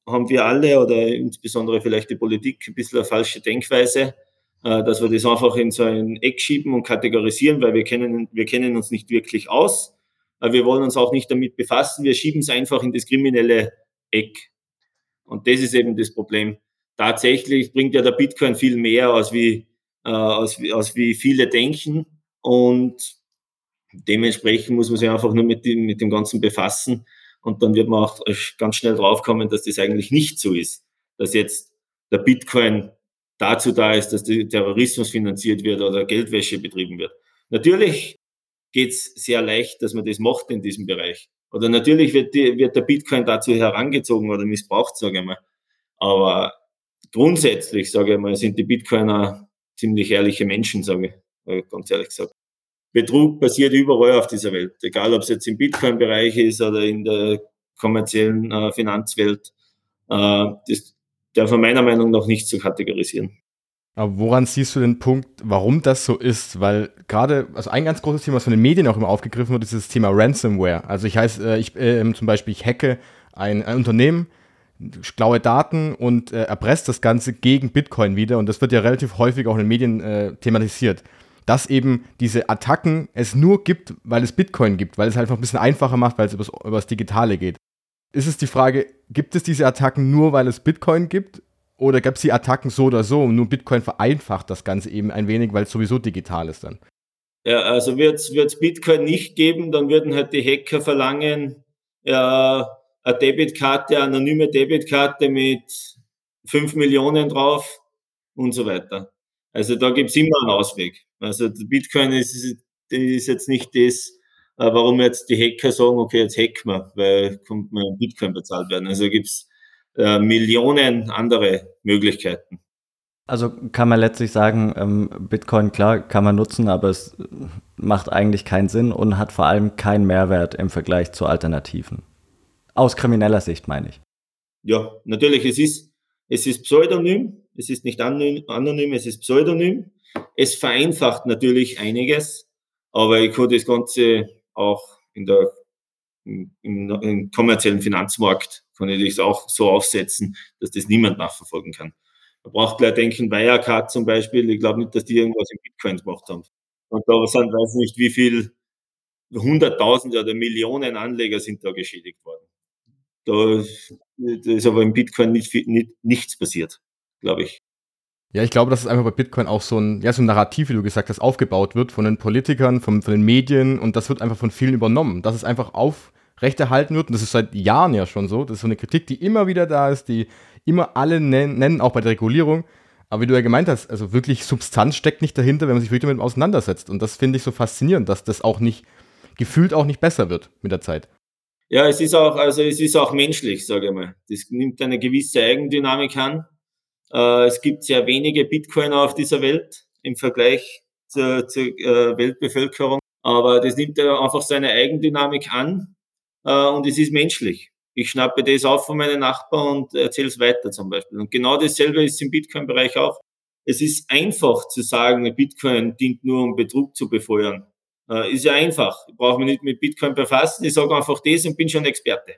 haben wir alle oder insbesondere vielleicht die Politik ein bisschen eine falsche Denkweise. Äh, dass wir das einfach in so ein Eck schieben und kategorisieren, weil wir kennen, wir kennen uns nicht wirklich aus. Äh, wir wollen uns auch nicht damit befassen. Wir schieben es einfach in das kriminelle Eck. Und das ist eben das Problem. Tatsächlich bringt ja der Bitcoin viel mehr, als wie, äh, als, als wie viele denken. Und dementsprechend muss man sich einfach nur mit dem, mit dem Ganzen befassen. Und dann wird man auch ganz schnell draufkommen, dass das eigentlich nicht so ist. Dass jetzt der Bitcoin dazu da ist, dass der Terrorismus finanziert wird oder Geldwäsche betrieben wird. Natürlich geht's sehr leicht, dass man das macht in diesem Bereich. Oder natürlich wird, die, wird der Bitcoin dazu herangezogen oder missbraucht, sage ich mal. Aber grundsätzlich, sage ich mal, sind die Bitcoiner ziemlich ehrliche Menschen, sage ich, ganz ehrlich gesagt. Betrug passiert überall auf dieser Welt, egal ob es jetzt im Bitcoin-Bereich ist oder in der kommerziellen äh, Finanzwelt. Äh, das, darf man meiner Meinung nach nicht so kategorisieren. Aber woran siehst du den Punkt, warum das so ist? Weil gerade, also ein ganz großes Thema, was von den Medien auch immer aufgegriffen wird, ist das Thema Ransomware. Also ich heiße, äh, ich äh, zum Beispiel, ich hacke ein, ein Unternehmen, klaue Daten und äh, erpresst das Ganze gegen Bitcoin wieder. Und das wird ja relativ häufig auch in den Medien äh, thematisiert. Dass eben diese Attacken es nur gibt, weil es Bitcoin gibt, weil es halt einfach ein bisschen einfacher macht, weil es über das Digitale geht ist es die Frage, gibt es diese Attacken nur, weil es Bitcoin gibt? Oder gab es die Attacken so oder so? Nur Bitcoin vereinfacht das Ganze eben ein wenig, weil es sowieso digital ist dann. Ja, also wird es Bitcoin nicht geben, dann würden halt die Hacker verlangen, ja, eine Debitkarte, eine anonyme Debitkarte mit 5 Millionen drauf und so weiter. Also da gibt es immer einen Ausweg. Also Bitcoin ist, ist jetzt nicht das, äh, warum jetzt die Hacker sagen, okay, jetzt hacken wir, weil kommt mir Bitcoin bezahlt werden. Also gibt's äh, Millionen andere Möglichkeiten. Also kann man letztlich sagen, ähm, Bitcoin, klar, kann man nutzen, aber es macht eigentlich keinen Sinn und hat vor allem keinen Mehrwert im Vergleich zu Alternativen. Aus krimineller Sicht meine ich. Ja, natürlich, es ist, es ist Pseudonym, es ist nicht anonym, es ist Pseudonym. Es vereinfacht natürlich einiges, aber ich kann das Ganze auch in der, im, im kommerziellen Finanzmarkt, kann ich das auch so aufsetzen, dass das niemand nachverfolgen kann. Man braucht gleich denken, Wirecard zum Beispiel, ich glaube nicht, dass die irgendwas in Bitcoin gemacht haben. Und da sind, weiß nicht, wie viel Hunderttausende oder Millionen Anleger sind da geschädigt worden. Da, ist aber im Bitcoin nicht, nicht, nichts passiert, glaube ich. Ja, ich glaube, dass es einfach bei Bitcoin auch so ein, ja, so ein Narrativ, wie du gesagt hast, aufgebaut wird von den Politikern, von, von den Medien und das wird einfach von vielen übernommen. Dass es einfach aufrechterhalten wird und das ist seit Jahren ja schon so. Das ist so eine Kritik, die immer wieder da ist, die immer alle nennen auch bei der Regulierung. Aber wie du ja gemeint hast, also wirklich Substanz steckt nicht dahinter, wenn man sich wirklich damit auseinandersetzt. Und das finde ich so faszinierend, dass das auch nicht, gefühlt auch nicht besser wird mit der Zeit. Ja, es ist auch, also es ist auch menschlich, sage ich mal. Das nimmt eine gewisse Eigendynamik an. Äh, es gibt sehr wenige Bitcoiner auf dieser Welt im Vergleich zur, zur äh, Weltbevölkerung. Aber das nimmt einfach seine Eigendynamik an äh, und es ist menschlich. Ich schnappe das auf von meinen Nachbarn und erzähle es weiter zum Beispiel. Und genau dasselbe ist im Bitcoin-Bereich auch. Es ist einfach zu sagen, Bitcoin dient nur, um Betrug zu befeuern. Äh, ist ja einfach. Ich brauche mich nicht mit Bitcoin befassen. Ich sage einfach das und bin schon Experte.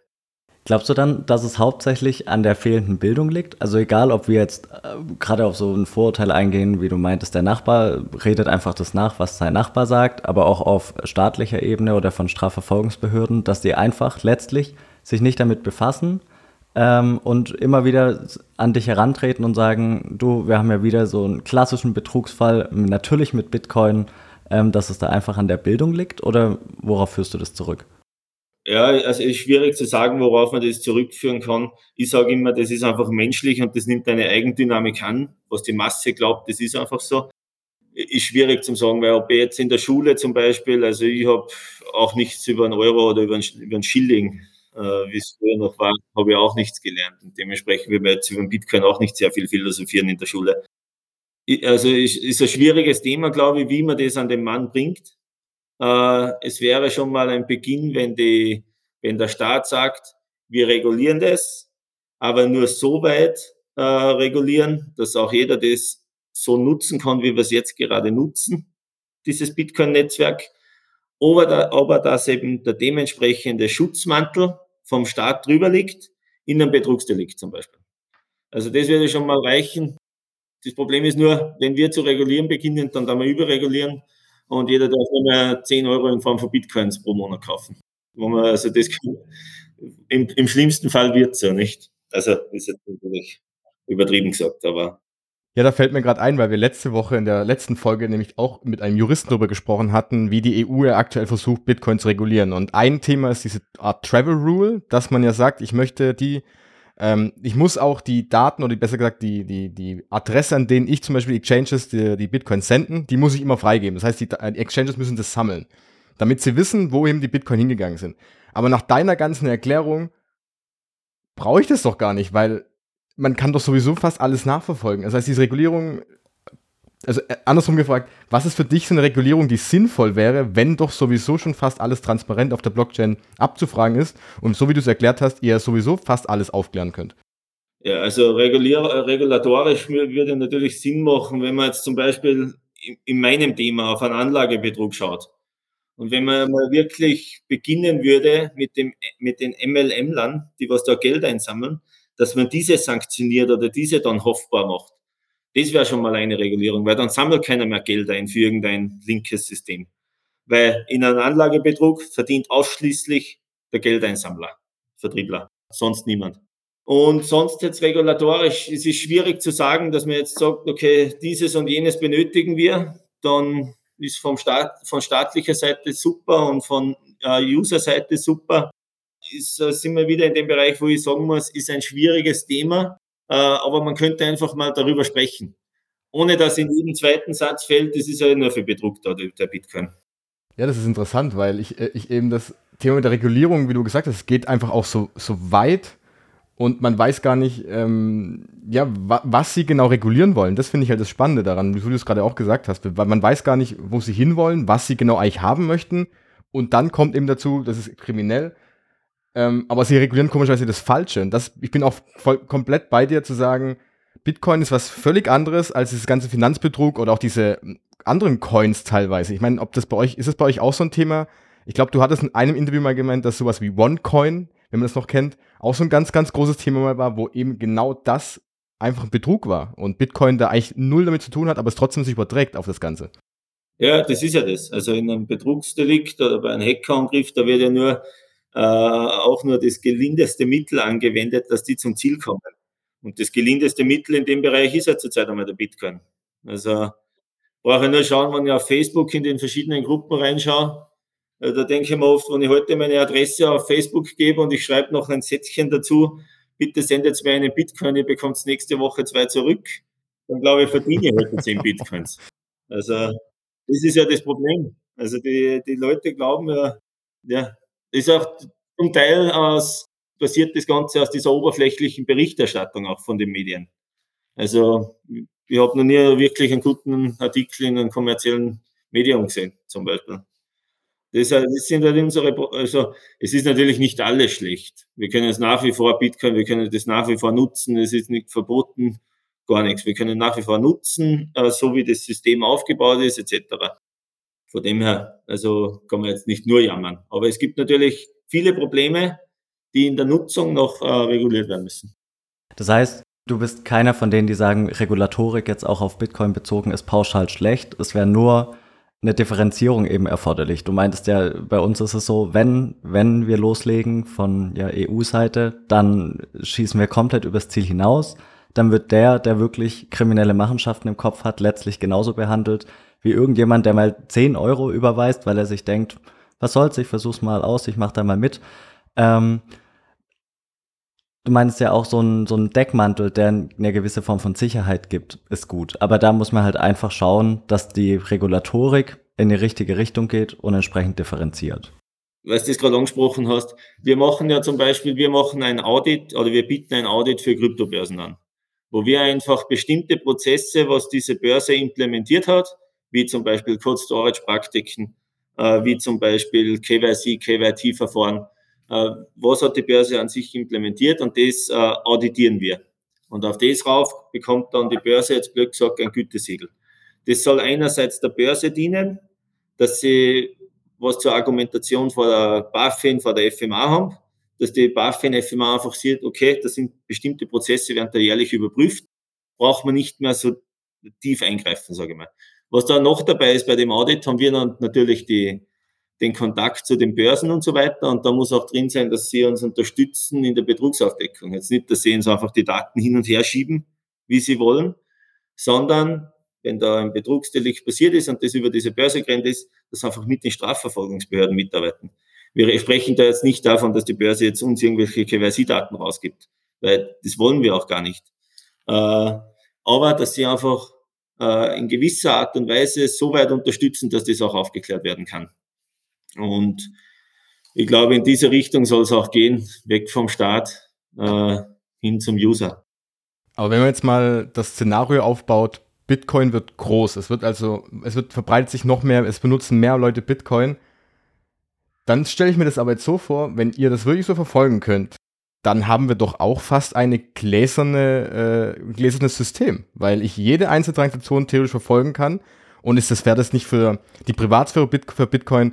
Glaubst du dann, dass es hauptsächlich an der fehlenden Bildung liegt? Also egal, ob wir jetzt äh, gerade auf so ein Vorurteil eingehen, wie du meintest, der Nachbar redet einfach das nach, was sein Nachbar sagt, aber auch auf staatlicher Ebene oder von Strafverfolgungsbehörden, dass die einfach letztlich sich nicht damit befassen ähm, und immer wieder an dich herantreten und sagen, du, wir haben ja wieder so einen klassischen Betrugsfall, natürlich mit Bitcoin, ähm, dass es da einfach an der Bildung liegt oder worauf führst du das zurück? Ja, also es ist schwierig zu sagen, worauf man das zurückführen kann. Ich sage immer, das ist einfach menschlich und das nimmt eine Eigendynamik an. Was die Masse glaubt, das ist einfach so. Ist schwierig zu sagen, weil ob jetzt in der Schule zum Beispiel, also ich habe auch nichts über einen Euro oder über einen, über einen Schilling, äh, wie es früher noch war, habe ich auch nichts gelernt. Und dementsprechend will man jetzt über den Bitcoin auch nicht sehr viel philosophieren in der Schule. Also ist, ist ein schwieriges Thema, glaube ich, wie man das an den Mann bringt. Äh, es wäre schon mal ein Beginn, wenn, die, wenn der Staat sagt, wir regulieren das, aber nur so weit äh, regulieren, dass auch jeder das so nutzen kann, wie wir es jetzt gerade nutzen, dieses Bitcoin-Netzwerk. Aber, da, aber dass eben der dementsprechende Schutzmantel vom Staat drüber liegt, in einem Betrugsdelikt zum Beispiel. Also das würde schon mal reichen. Das Problem ist nur, wenn wir zu regulieren beginnen, dann da wir überregulieren und jeder darf nur mehr 10 Euro in Form von Bitcoins pro Monat kaufen. Wo man, also das im, im schlimmsten Fall wird es ja nicht. Also ist jetzt natürlich übertrieben gesagt, aber ja, da fällt mir gerade ein, weil wir letzte Woche in der letzten Folge nämlich auch mit einem Juristen darüber gesprochen hatten, wie die EU ja aktuell versucht, Bitcoin zu regulieren. Und ein Thema ist diese Art Travel Rule, dass man ja sagt, ich möchte die ähm, ich muss auch die Daten oder besser gesagt die, die, die Adresse, an denen ich zum Beispiel Exchanges die, die Bitcoin senden, die muss ich immer freigeben. Das heißt, die, die Exchanges müssen das sammeln, damit sie wissen, wo eben die Bitcoin hingegangen sind. Aber nach deiner ganzen Erklärung brauche ich das doch gar nicht, weil man kann doch sowieso fast alles nachverfolgen. Das heißt, diese Regulierung also äh, andersrum gefragt, was ist für dich so eine Regulierung, die sinnvoll wäre, wenn doch sowieso schon fast alles transparent auf der Blockchain abzufragen ist und so wie du es erklärt hast, ihr sowieso fast alles aufklären könnt? Ja, also regulier, regulatorisch würde natürlich Sinn machen, wenn man jetzt zum Beispiel in meinem Thema auf einen Anlagebetrug schaut. Und wenn man mal wirklich beginnen würde mit, dem, mit den MLM-Lern, die was da Geld einsammeln, dass man diese sanktioniert oder diese dann hoffbar macht. Das wäre schon mal eine Regulierung, weil dann sammelt keiner mehr Geld ein für irgendein linkes System. Weil in einem Anlagebetrug verdient ausschließlich der Geldeinsammler, Vertriebler, sonst niemand. Und sonst jetzt regulatorisch, es ist schwierig zu sagen, dass man jetzt sagt, okay, dieses und jenes benötigen wir, dann ist vom Staat, von staatlicher Seite super und von äh, User-Seite super. Ist, äh, sind wir wieder in dem Bereich, wo ich sagen muss, ist ein schwieriges Thema, aber man könnte einfach mal darüber sprechen. Ohne dass in jedem zweiten Satz fällt, das ist ja nur für Betrug da, der Bitcoin. Ja, das ist interessant, weil ich, äh, ich eben das Thema mit der Regulierung, wie du gesagt hast, geht einfach auch so, so weit und man weiß gar nicht, ähm, ja, wa was sie genau regulieren wollen. Das finde ich halt das Spannende daran, wie du es gerade auch gesagt hast, weil man weiß gar nicht, wo sie hinwollen, was sie genau eigentlich haben möchten. Und dann kommt eben dazu, das ist kriminell. Ähm, aber sie regulieren komischerweise das Falsche. Und das, ich bin auch voll, komplett bei dir zu sagen, Bitcoin ist was völlig anderes als dieses ganze Finanzbetrug oder auch diese anderen Coins teilweise. Ich meine, ob das bei euch, ist es bei euch auch so ein Thema? Ich glaube, du hattest in einem Interview mal gemeint, dass sowas wie OneCoin, wenn man das noch kennt, auch so ein ganz, ganz großes Thema mal war, wo eben genau das einfach ein Betrug war und Bitcoin da eigentlich null damit zu tun hat, aber es trotzdem sich überträgt auf das Ganze. Ja, das ist ja das. Also in einem Betrugsdelikt oder bei einem Hackerangriff, da wird ja nur äh, auch nur das gelindeste Mittel angewendet, dass die zum Ziel kommen. Und das gelindeste Mittel in dem Bereich ist ja zurzeit einmal der Bitcoin. Also brauche ich nur schauen, wenn ich auf Facebook in den verschiedenen Gruppen reinschaue, äh, da denke ich mir oft, wenn ich heute meine Adresse auf Facebook gebe und ich schreibe noch ein Sätzchen dazu, bitte sendet mir einen Bitcoin, ihr bekommt nächste Woche zwei zurück, dann glaube ich, verdiene ich heute zehn Bitcoins. Also, das ist ja das Problem. Also, die, die Leute glauben ja, ja, ist auch zum Teil aus, passiert das Ganze aus dieser oberflächlichen Berichterstattung auch von den Medien. Also, ich habe noch nie wirklich einen guten Artikel in einem kommerziellen Medium gesehen, zum Beispiel. Das, das sind halt unsere, also es ist natürlich nicht alles schlecht. Wir können es nach wie vor Bitcoin, wir können das nach wie vor nutzen, es ist nicht verboten, gar nichts. Wir können nach wie vor nutzen, äh, so wie das System aufgebaut ist, etc. Von dem her, also kann man jetzt nicht nur jammern. Aber es gibt natürlich viele Probleme, die in der Nutzung noch äh, reguliert werden müssen. Das heißt, du bist keiner von denen, die sagen, Regulatorik jetzt auch auf Bitcoin bezogen ist pauschal schlecht. Es wäre nur eine Differenzierung eben erforderlich. Du meintest ja, bei uns ist es so, wenn, wenn wir loslegen von ja, EU-Seite, dann schießen wir komplett übers Ziel hinaus. Dann wird der, der wirklich kriminelle Machenschaften im Kopf hat, letztlich genauso behandelt wie irgendjemand, der mal 10 Euro überweist, weil er sich denkt, was soll's, ich versuch's mal aus, ich mach da mal mit. Ähm, Du meinst ja auch so ein, so ein Deckmantel, der eine gewisse Form von Sicherheit gibt, ist gut. Aber da muss man halt einfach schauen, dass die Regulatorik in die richtige Richtung geht und entsprechend differenziert. Weil du das gerade angesprochen hast, wir machen ja zum Beispiel, wir machen ein Audit oder wir bieten ein Audit für Kryptobörsen an, wo wir einfach bestimmte Prozesse, was diese Börse implementiert hat, wie zum Beispiel Code Storage Praktiken, äh, wie zum Beispiel KYC, KYT-Verfahren, äh, was hat die Börse an sich implementiert und das äh, auditieren wir. Und auf das rauf bekommt dann die Börse jetzt blöd gesagt ein Gütesiegel. Das soll einerseits der Börse dienen, dass sie was zur Argumentation vor der BaFin, vor der FMA haben, dass die BaFin, FMA einfach sieht, okay, das sind bestimmte Prozesse, werden da jährlich überprüft, braucht man nicht mehr so tief eingreifen, sage ich mal. Was da noch dabei ist bei dem Audit, haben wir dann natürlich die, den Kontakt zu den Börsen und so weiter. Und da muss auch drin sein, dass sie uns unterstützen in der Betrugsaufdeckung. Jetzt nicht, dass sie uns einfach die Daten hin und her schieben, wie sie wollen, sondern wenn da ein Betrugsdelikt passiert ist und das über diese Börse gerannt ist, dass einfach mit den Strafverfolgungsbehörden mitarbeiten. Wir sprechen da jetzt nicht davon, dass die Börse jetzt uns irgendwelche KYC-Daten rausgibt, weil das wollen wir auch gar nicht. Äh, aber dass sie einfach äh, in gewisser Art und Weise so weit unterstützen, dass das auch aufgeklärt werden kann. Und ich glaube, in diese Richtung soll es auch gehen, weg vom Staat äh, hin zum User. Aber wenn man jetzt mal das Szenario aufbaut, Bitcoin wird groß, es wird also, es wird verbreitet sich noch mehr, es benutzen mehr Leute Bitcoin, dann stelle ich mir das aber jetzt so vor, wenn ihr das wirklich so verfolgen könnt, dann haben wir doch auch fast eine gläserne, äh, gläsernes System, weil ich jede einzelne Transaktion theoretisch verfolgen kann. Und ist das, wäre das nicht für die Privatsphäre für Bitcoin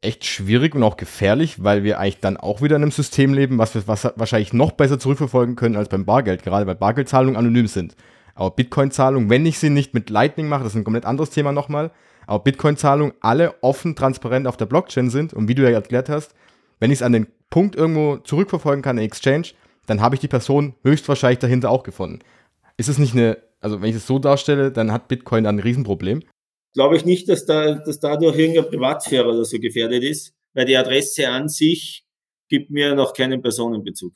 echt schwierig und auch gefährlich, weil wir eigentlich dann auch wieder in einem System leben, was wir was wahrscheinlich noch besser zurückverfolgen können als beim Bargeld, gerade weil Bargeldzahlungen anonym sind. Aber Bitcoin-Zahlungen, wenn ich sie nicht mit Lightning mache, das ist ein komplett anderes Thema nochmal, aber Bitcoin-Zahlungen alle offen, transparent auf der Blockchain sind und wie du ja erklärt hast, wenn ich es an den Punkt irgendwo zurückverfolgen kann in Exchange, dann habe ich die Person höchstwahrscheinlich dahinter auch gefunden. Ist es nicht eine, also wenn ich es so darstelle, dann hat Bitcoin ein Riesenproblem glaube ich nicht, dass, da, dass dadurch irgendeine Privatsphäre oder so gefährdet ist, weil die Adresse an sich gibt mir noch keinen Personenbezug.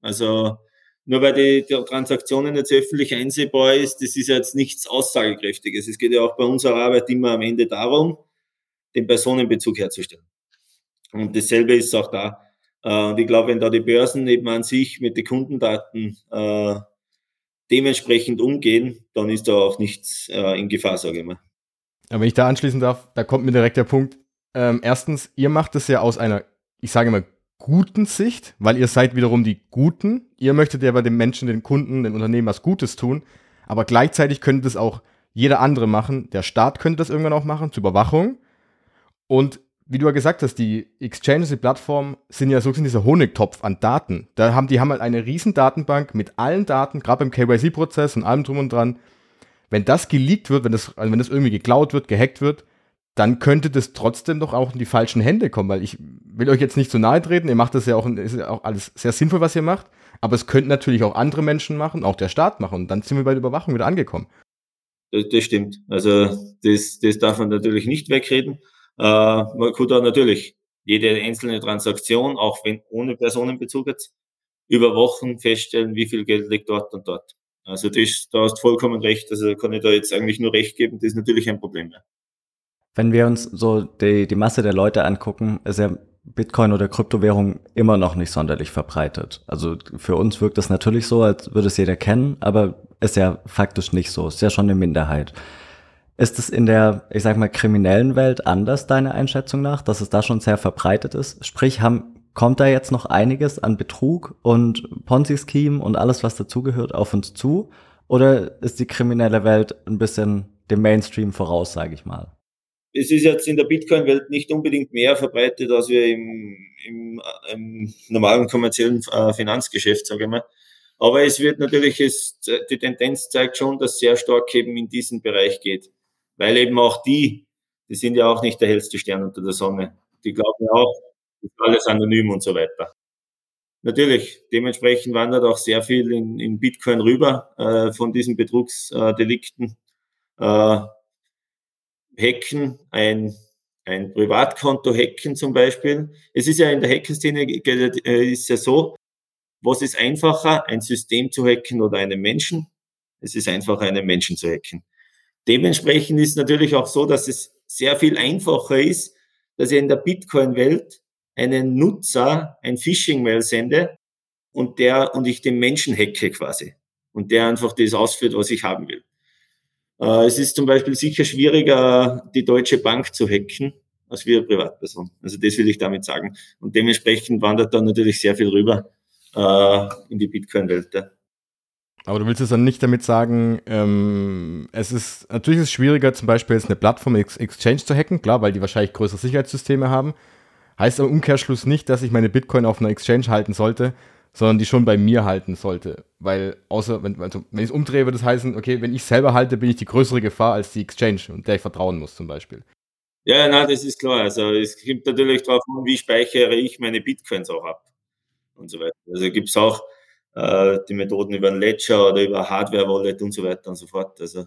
Also nur weil die, die Transaktionen jetzt öffentlich einsehbar ist, das ist jetzt nichts Aussagekräftiges. Es geht ja auch bei unserer Arbeit immer am Ende darum, den Personenbezug herzustellen. Und dasselbe ist auch da. Äh, und ich glaube, wenn da die Börsen eben an sich mit den Kundendaten äh, dementsprechend umgehen, dann ist da auch nichts äh, in Gefahr, sage ich mal. Ja, wenn ich da anschließen darf, da kommt mir direkt der Punkt. Ähm, erstens, ihr macht es ja aus einer, ich sage mal, guten Sicht, weil ihr seid wiederum die Guten. Ihr möchtet ja bei den Menschen, den Kunden, den Unternehmen was Gutes tun. Aber gleichzeitig könnte das auch jeder andere machen. Der Staat könnte das irgendwann auch machen, zur Überwachung. Und wie du ja gesagt hast, die Exchanges, die Plattformen sind ja so sind dieser Honigtopf an Daten. Da haben die haben halt eine riesen Datenbank mit allen Daten, gerade beim KYC-Prozess und allem drum und dran. Wenn das geleakt wird, wenn das, also wenn das irgendwie geklaut wird, gehackt wird, dann könnte das trotzdem doch auch in die falschen Hände kommen, weil ich will euch jetzt nicht zu nahe treten, ihr macht das ja auch, ist ja auch alles sehr sinnvoll, was ihr macht, aber es könnten natürlich auch andere Menschen machen, auch der Staat machen und dann sind wir bei der Überwachung wieder angekommen. Das, das stimmt. Also das, das darf man natürlich nicht wegreden. Äh, man kann da natürlich jede einzelne Transaktion, auch wenn ohne Personenbezug jetzt, über Wochen feststellen, wie viel Geld liegt dort und dort. Also das, da hast du vollkommen recht. Also kann ich da jetzt eigentlich nur recht geben, das ist natürlich ein Problem. Wenn wir uns so die, die Masse der Leute angucken, ist ja Bitcoin oder Kryptowährung immer noch nicht sonderlich verbreitet. Also für uns wirkt es natürlich so, als würde es jeder kennen, aber ist ja faktisch nicht so. Ist ja schon eine Minderheit. Ist es in der, ich sag mal, kriminellen Welt anders, deiner Einschätzung nach, dass es da schon sehr verbreitet ist? Sprich, haben, kommt da jetzt noch einiges an Betrug und Ponzi-Scheme und alles, was dazugehört, auf uns zu? Oder ist die kriminelle Welt ein bisschen dem Mainstream voraus, sage ich mal? Es ist jetzt in der Bitcoin-Welt nicht unbedingt mehr verbreitet, als wir im, im, im normalen kommerziellen äh, Finanzgeschäft, sage ich mal. Aber es wird natürlich, es, die Tendenz zeigt schon, dass sehr stark eben in diesen Bereich geht weil eben auch die, die sind ja auch nicht der hellste Stern unter der Sonne. Die glauben ja auch, ist alles anonym und so weiter. Natürlich, dementsprechend wandert auch sehr viel in, in Bitcoin rüber äh, von diesen Betrugsdelikten. Äh, hacken, ein, ein Privatkonto hacken zum Beispiel. Es ist ja in der Hackerszene äh, ist ja so, was ist einfacher, ein System zu hacken oder einen Menschen? Es ist einfacher, einen Menschen zu hacken. Dementsprechend ist natürlich auch so, dass es sehr viel einfacher ist, dass ich in der Bitcoin-Welt einen Nutzer ein Phishing-Mail sende und der und ich den Menschen hacke quasi und der einfach das ausführt, was ich haben will. Äh, es ist zum Beispiel sicher schwieriger, die Deutsche Bank zu hacken, als wir Privatperson. Also das will ich damit sagen. Und dementsprechend wandert da natürlich sehr viel rüber äh, in die Bitcoin-Welt. Ja. Aber du willst es dann nicht damit sagen, ähm, es ist, natürlich ist es schwieriger, zum Beispiel jetzt eine Plattform Exchange zu hacken, klar, weil die wahrscheinlich größere Sicherheitssysteme haben. Heißt aber im Umkehrschluss nicht, dass ich meine Bitcoin auf einer Exchange halten sollte, sondern die schon bei mir halten sollte. Weil, außer, wenn, also, wenn ich es umdrehe, würde das heißen, okay, wenn ich selber halte, bin ich die größere Gefahr als die Exchange und der ich vertrauen muss, zum Beispiel. Ja, nein, das ist klar. Also, es gibt natürlich darauf an, wie speichere ich meine Bitcoins auch ab und so weiter. Also, gibt es auch, die Methoden über ein Ledger oder über Hardware-Wallet und so weiter und so fort. Also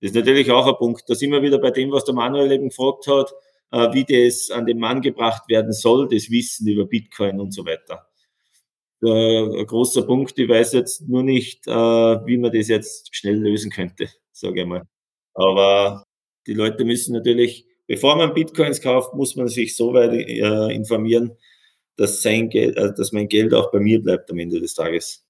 das ist natürlich auch ein Punkt. Da sind wir wieder bei dem, was der Manuel eben gefragt hat, äh, wie das an den Mann gebracht werden soll, das Wissen über Bitcoin und so weiter. Äh, ein großer Punkt, ich weiß jetzt nur nicht, äh, wie man das jetzt schnell lösen könnte, sage ich mal. Aber die Leute müssen natürlich, bevor man Bitcoins kauft, muss man sich so weit äh, informieren, dass sein Geld, also dass mein Geld auch bei mir bleibt am Ende des Tages.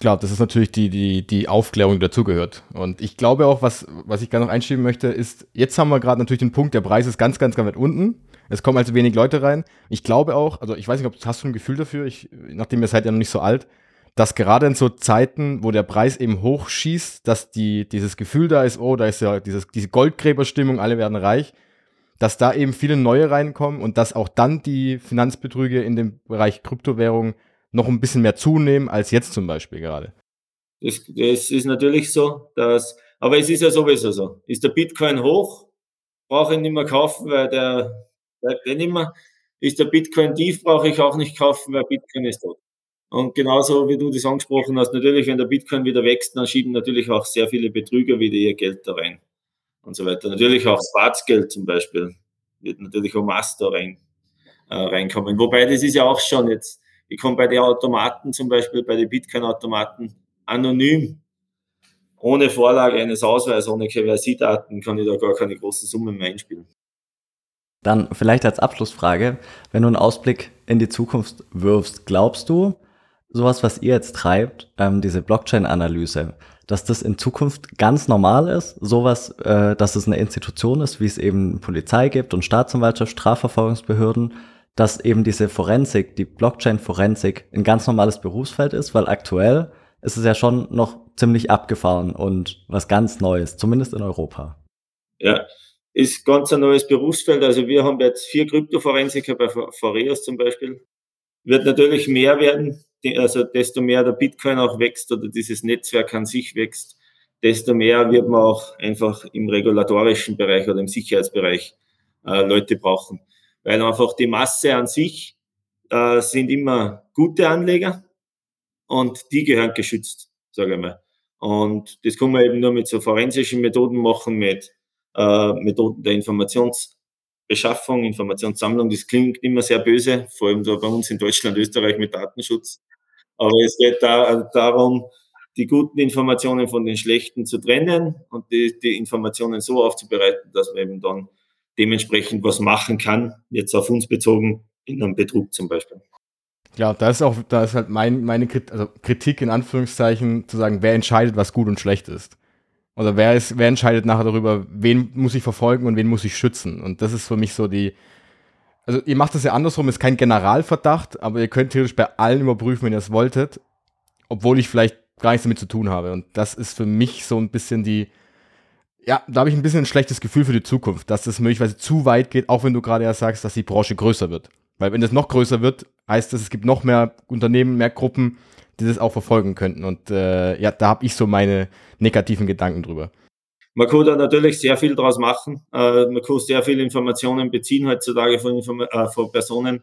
Klar, das ist natürlich die, die, die Aufklärung, die dazugehört. Und ich glaube auch, was, was ich gerne noch einschieben möchte, ist, jetzt haben wir gerade natürlich den Punkt, der Preis ist ganz, ganz, ganz weit unten. Es kommen also wenig Leute rein. Ich glaube auch, also ich weiß nicht, ob hast du ein Gefühl dafür, ich, nachdem ihr seid ja noch nicht so alt, dass gerade in so Zeiten, wo der Preis eben hochschießt, dass die, dieses Gefühl da ist, oh, da ist ja dieses, diese Goldgräberstimmung, alle werden reich, dass da eben viele neue reinkommen und dass auch dann die Finanzbetrüge in dem Bereich Kryptowährung noch ein bisschen mehr zunehmen als jetzt zum Beispiel gerade. Das, das ist natürlich so, dass, aber es ist ja sowieso so. Ist der Bitcoin hoch, brauche ich nicht mehr kaufen, weil der bleibt eh nicht mehr. Ist der Bitcoin tief, brauche ich auch nicht kaufen, weil Bitcoin ist tot. Und genauso wie du das angesprochen hast, natürlich, wenn der Bitcoin wieder wächst, dann schieben natürlich auch sehr viele Betrüger wieder ihr Geld da rein und so weiter. Natürlich auch Schwarzgeld zum Beispiel wird natürlich auch Master rein, äh, reinkommen. Wobei das ist ja auch schon jetzt, ich komme bei den Automaten zum Beispiel, bei den Bitcoin-Automaten anonym, ohne Vorlage eines Ausweises, ohne KYC-Daten kann ich da gar keine großen Summen mehr einspielen. Dann vielleicht als Abschlussfrage, wenn du einen Ausblick in die Zukunft wirfst, glaubst du, sowas, was ihr jetzt treibt, ähm, diese Blockchain-Analyse, dass das in Zukunft ganz normal ist, sowas, äh, dass es eine Institution ist, wie es eben Polizei gibt und Staatsanwaltschaft, Strafverfolgungsbehörden, dass eben diese Forensik, die Blockchain-Forensik ein ganz normales Berufsfeld ist, weil aktuell ist es ja schon noch ziemlich abgefahren und was ganz Neues, zumindest in Europa. Ja, ist ganz ein neues Berufsfeld. Also wir haben jetzt vier Kryptoforensiker bei Foreos zum Beispiel. Wird natürlich mehr werden, also desto mehr der Bitcoin auch wächst oder dieses Netzwerk an sich wächst, desto mehr wird man auch einfach im regulatorischen Bereich oder im Sicherheitsbereich äh, Leute brauchen. Weil einfach die Masse an sich äh, sind immer gute Anleger und die gehören geschützt, sage ich mal. Und das kann man eben nur mit so forensischen Methoden machen, mit äh, Methoden der Informationsbeschaffung, Informationssammlung. Das klingt immer sehr böse, vor allem da bei uns in Deutschland, Österreich mit Datenschutz. Aber es geht da, darum, die guten Informationen von den schlechten zu trennen und die, die Informationen so aufzubereiten, dass man eben dann dementsprechend was machen kann, jetzt auf uns bezogen, in einem Betrug zum Beispiel. Ja, da ist auch, da ist halt mein, meine Kritik, also Kritik in Anführungszeichen, zu sagen, wer entscheidet, was gut und schlecht ist. Oder wer ist, wer entscheidet nachher darüber, wen muss ich verfolgen und wen muss ich schützen? Und das ist für mich so die, also ihr macht das ja andersrum, ist kein Generalverdacht, aber ihr könnt theoretisch bei allen überprüfen, wenn ihr es wolltet, obwohl ich vielleicht gar nichts damit zu tun habe. Und das ist für mich so ein bisschen die, ja, da habe ich ein bisschen ein schlechtes Gefühl für die Zukunft, dass das möglicherweise zu weit geht, auch wenn du gerade ja sagst, dass die Branche größer wird. Weil wenn das noch größer wird, heißt das, es gibt noch mehr Unternehmen, mehr Gruppen, die das auch verfolgen könnten. Und äh, ja, da habe ich so meine negativen Gedanken drüber. Man kann da natürlich sehr viel draus machen. Äh, man kann sehr viele Informationen beziehen heutzutage von, Inform äh, von Personen.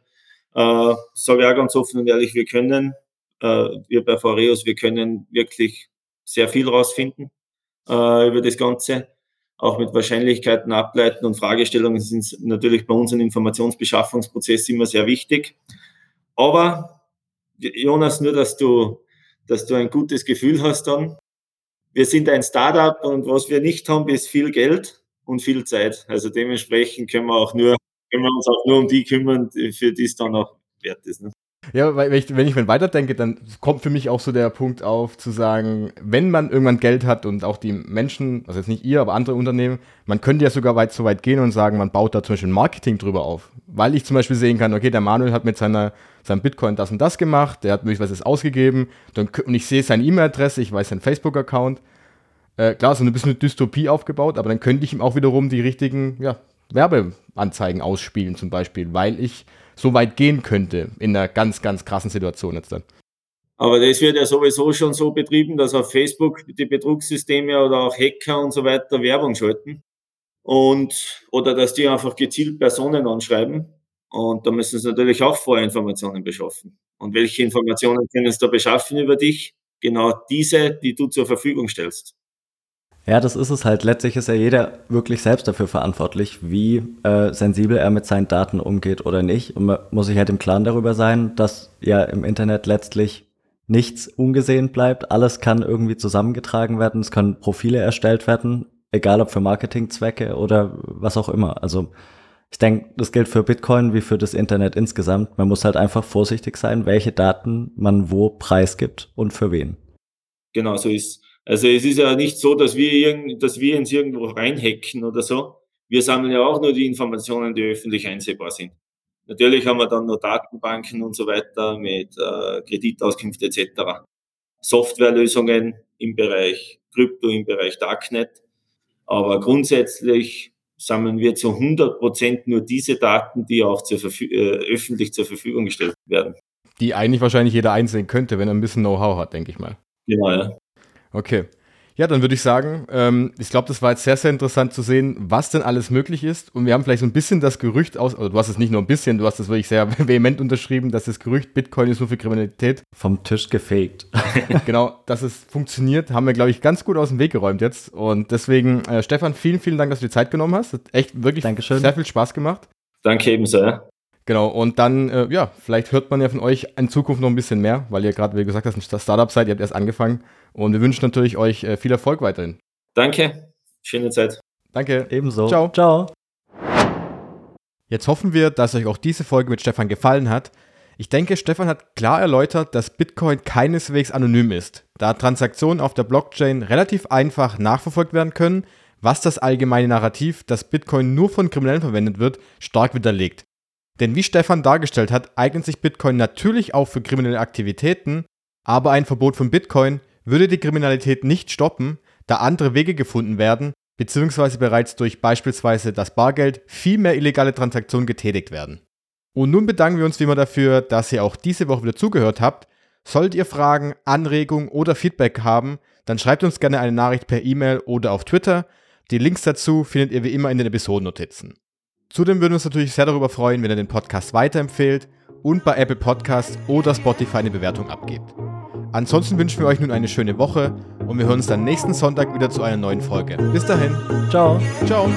Äh, sage ich auch ganz offen und ehrlich, wir können, äh, wir bei Foreus, wir können wirklich sehr viel rausfinden äh, über das Ganze. Auch mit Wahrscheinlichkeiten ableiten und Fragestellungen sind natürlich bei uns ein Informationsbeschaffungsprozess immer sehr wichtig. Aber Jonas, nur dass du, dass du ein gutes Gefühl hast dann, wir sind ein Startup und was wir nicht haben, ist viel Geld und viel Zeit. Also dementsprechend können wir auch nur, können wir uns auch nur um die kümmern, für die es dann auch wert ist. Ne? Ja, weil wenn ich, wenn ich mir weiterdenke, dann kommt für mich auch so der Punkt auf, zu sagen, wenn man irgendwann Geld hat und auch die Menschen, also jetzt nicht ihr, aber andere Unternehmen, man könnte ja sogar weit so weit gehen und sagen, man baut da zum Beispiel Marketing drüber auf. Weil ich zum Beispiel sehen kann, okay, der Manuel hat mit seiner, seinem Bitcoin das und das gemacht, der hat möglicherweise es ausgegeben dann, und ich sehe seine E-Mail-Adresse, ich weiß seinen Facebook-Account. Äh, klar, so ein bisschen eine Dystopie aufgebaut, aber dann könnte ich ihm auch wiederum die richtigen ja, Werbeanzeigen ausspielen, zum Beispiel, weil ich so weit gehen könnte in einer ganz, ganz krassen Situation jetzt dann. Aber das wird ja sowieso schon so betrieben, dass auf Facebook die Betrugssysteme oder auch Hacker und so weiter Werbung schalten. Und, oder dass die einfach gezielt Personen anschreiben. Und da müssen sie natürlich auch Vorinformationen beschaffen. Und welche Informationen können sie da beschaffen über dich? Genau diese, die du zur Verfügung stellst. Ja, das ist es halt. Letztlich ist ja jeder wirklich selbst dafür verantwortlich, wie äh, sensibel er mit seinen Daten umgeht oder nicht. Und man muss sich halt im Klaren darüber sein, dass ja im Internet letztlich nichts ungesehen bleibt. Alles kann irgendwie zusammengetragen werden. Es können Profile erstellt werden, egal ob für Marketingzwecke oder was auch immer. Also ich denke, das gilt für Bitcoin wie für das Internet insgesamt. Man muss halt einfach vorsichtig sein, welche Daten man wo preisgibt und für wen. Genau so ist also es ist ja nicht so, dass wir, irgend, dass wir uns irgendwo reinhacken oder so. Wir sammeln ja auch nur die Informationen, die öffentlich einsehbar sind. Natürlich haben wir dann noch Datenbanken und so weiter mit äh, Kreditauskünfte etc. Softwarelösungen im Bereich Krypto, im Bereich Darknet. Aber grundsätzlich sammeln wir zu 100 Prozent nur diese Daten, die auch zur äh, öffentlich zur Verfügung gestellt werden. Die eigentlich wahrscheinlich jeder einsehen könnte, wenn er ein bisschen Know-how hat, denke ich mal. Genau, ja. Okay. Ja, dann würde ich sagen, ähm, ich glaube, das war jetzt sehr, sehr interessant zu sehen, was denn alles möglich ist. Und wir haben vielleicht so ein bisschen das Gerücht aus, also du hast es nicht nur ein bisschen, du hast es wirklich sehr vehement unterschrieben, dass das Gerücht, Bitcoin ist nur für Kriminalität. Vom Tisch gefegt. genau, dass es funktioniert, haben wir, glaube ich, ganz gut aus dem Weg geräumt jetzt. Und deswegen, äh, Stefan, vielen, vielen Dank, dass du die Zeit genommen hast. Hat echt wirklich Dankeschön. sehr viel Spaß gemacht. Danke ebenso. Genau, und dann, äh, ja, vielleicht hört man ja von euch in Zukunft noch ein bisschen mehr, weil ihr gerade, wie gesagt hast, ein Startup seid, ihr habt erst angefangen. Und wir wünschen natürlich euch äh, viel Erfolg weiterhin. Danke, schöne Zeit. Danke. Ebenso. Ciao. Ciao. Jetzt hoffen wir, dass euch auch diese Folge mit Stefan gefallen hat. Ich denke, Stefan hat klar erläutert, dass Bitcoin keineswegs anonym ist, da Transaktionen auf der Blockchain relativ einfach nachverfolgt werden können, was das allgemeine Narrativ, dass Bitcoin nur von Kriminellen verwendet wird, stark widerlegt. Denn wie Stefan dargestellt hat, eignet sich Bitcoin natürlich auch für kriminelle Aktivitäten, aber ein Verbot von Bitcoin würde die Kriminalität nicht stoppen, da andere Wege gefunden werden, beziehungsweise bereits durch beispielsweise das Bargeld viel mehr illegale Transaktionen getätigt werden. Und nun bedanken wir uns wie immer dafür, dass ihr auch diese Woche wieder zugehört habt. Solltet ihr Fragen, Anregungen oder Feedback haben, dann schreibt uns gerne eine Nachricht per E-Mail oder auf Twitter. Die Links dazu findet ihr wie immer in den Episodennotizen. Zudem würden wir uns natürlich sehr darüber freuen, wenn ihr den Podcast weiterempfehlt und bei Apple Podcasts oder Spotify eine Bewertung abgebt. Ansonsten wünschen wir euch nun eine schöne Woche und wir hören uns dann nächsten Sonntag wieder zu einer neuen Folge. Bis dahin. Ciao. Ciao.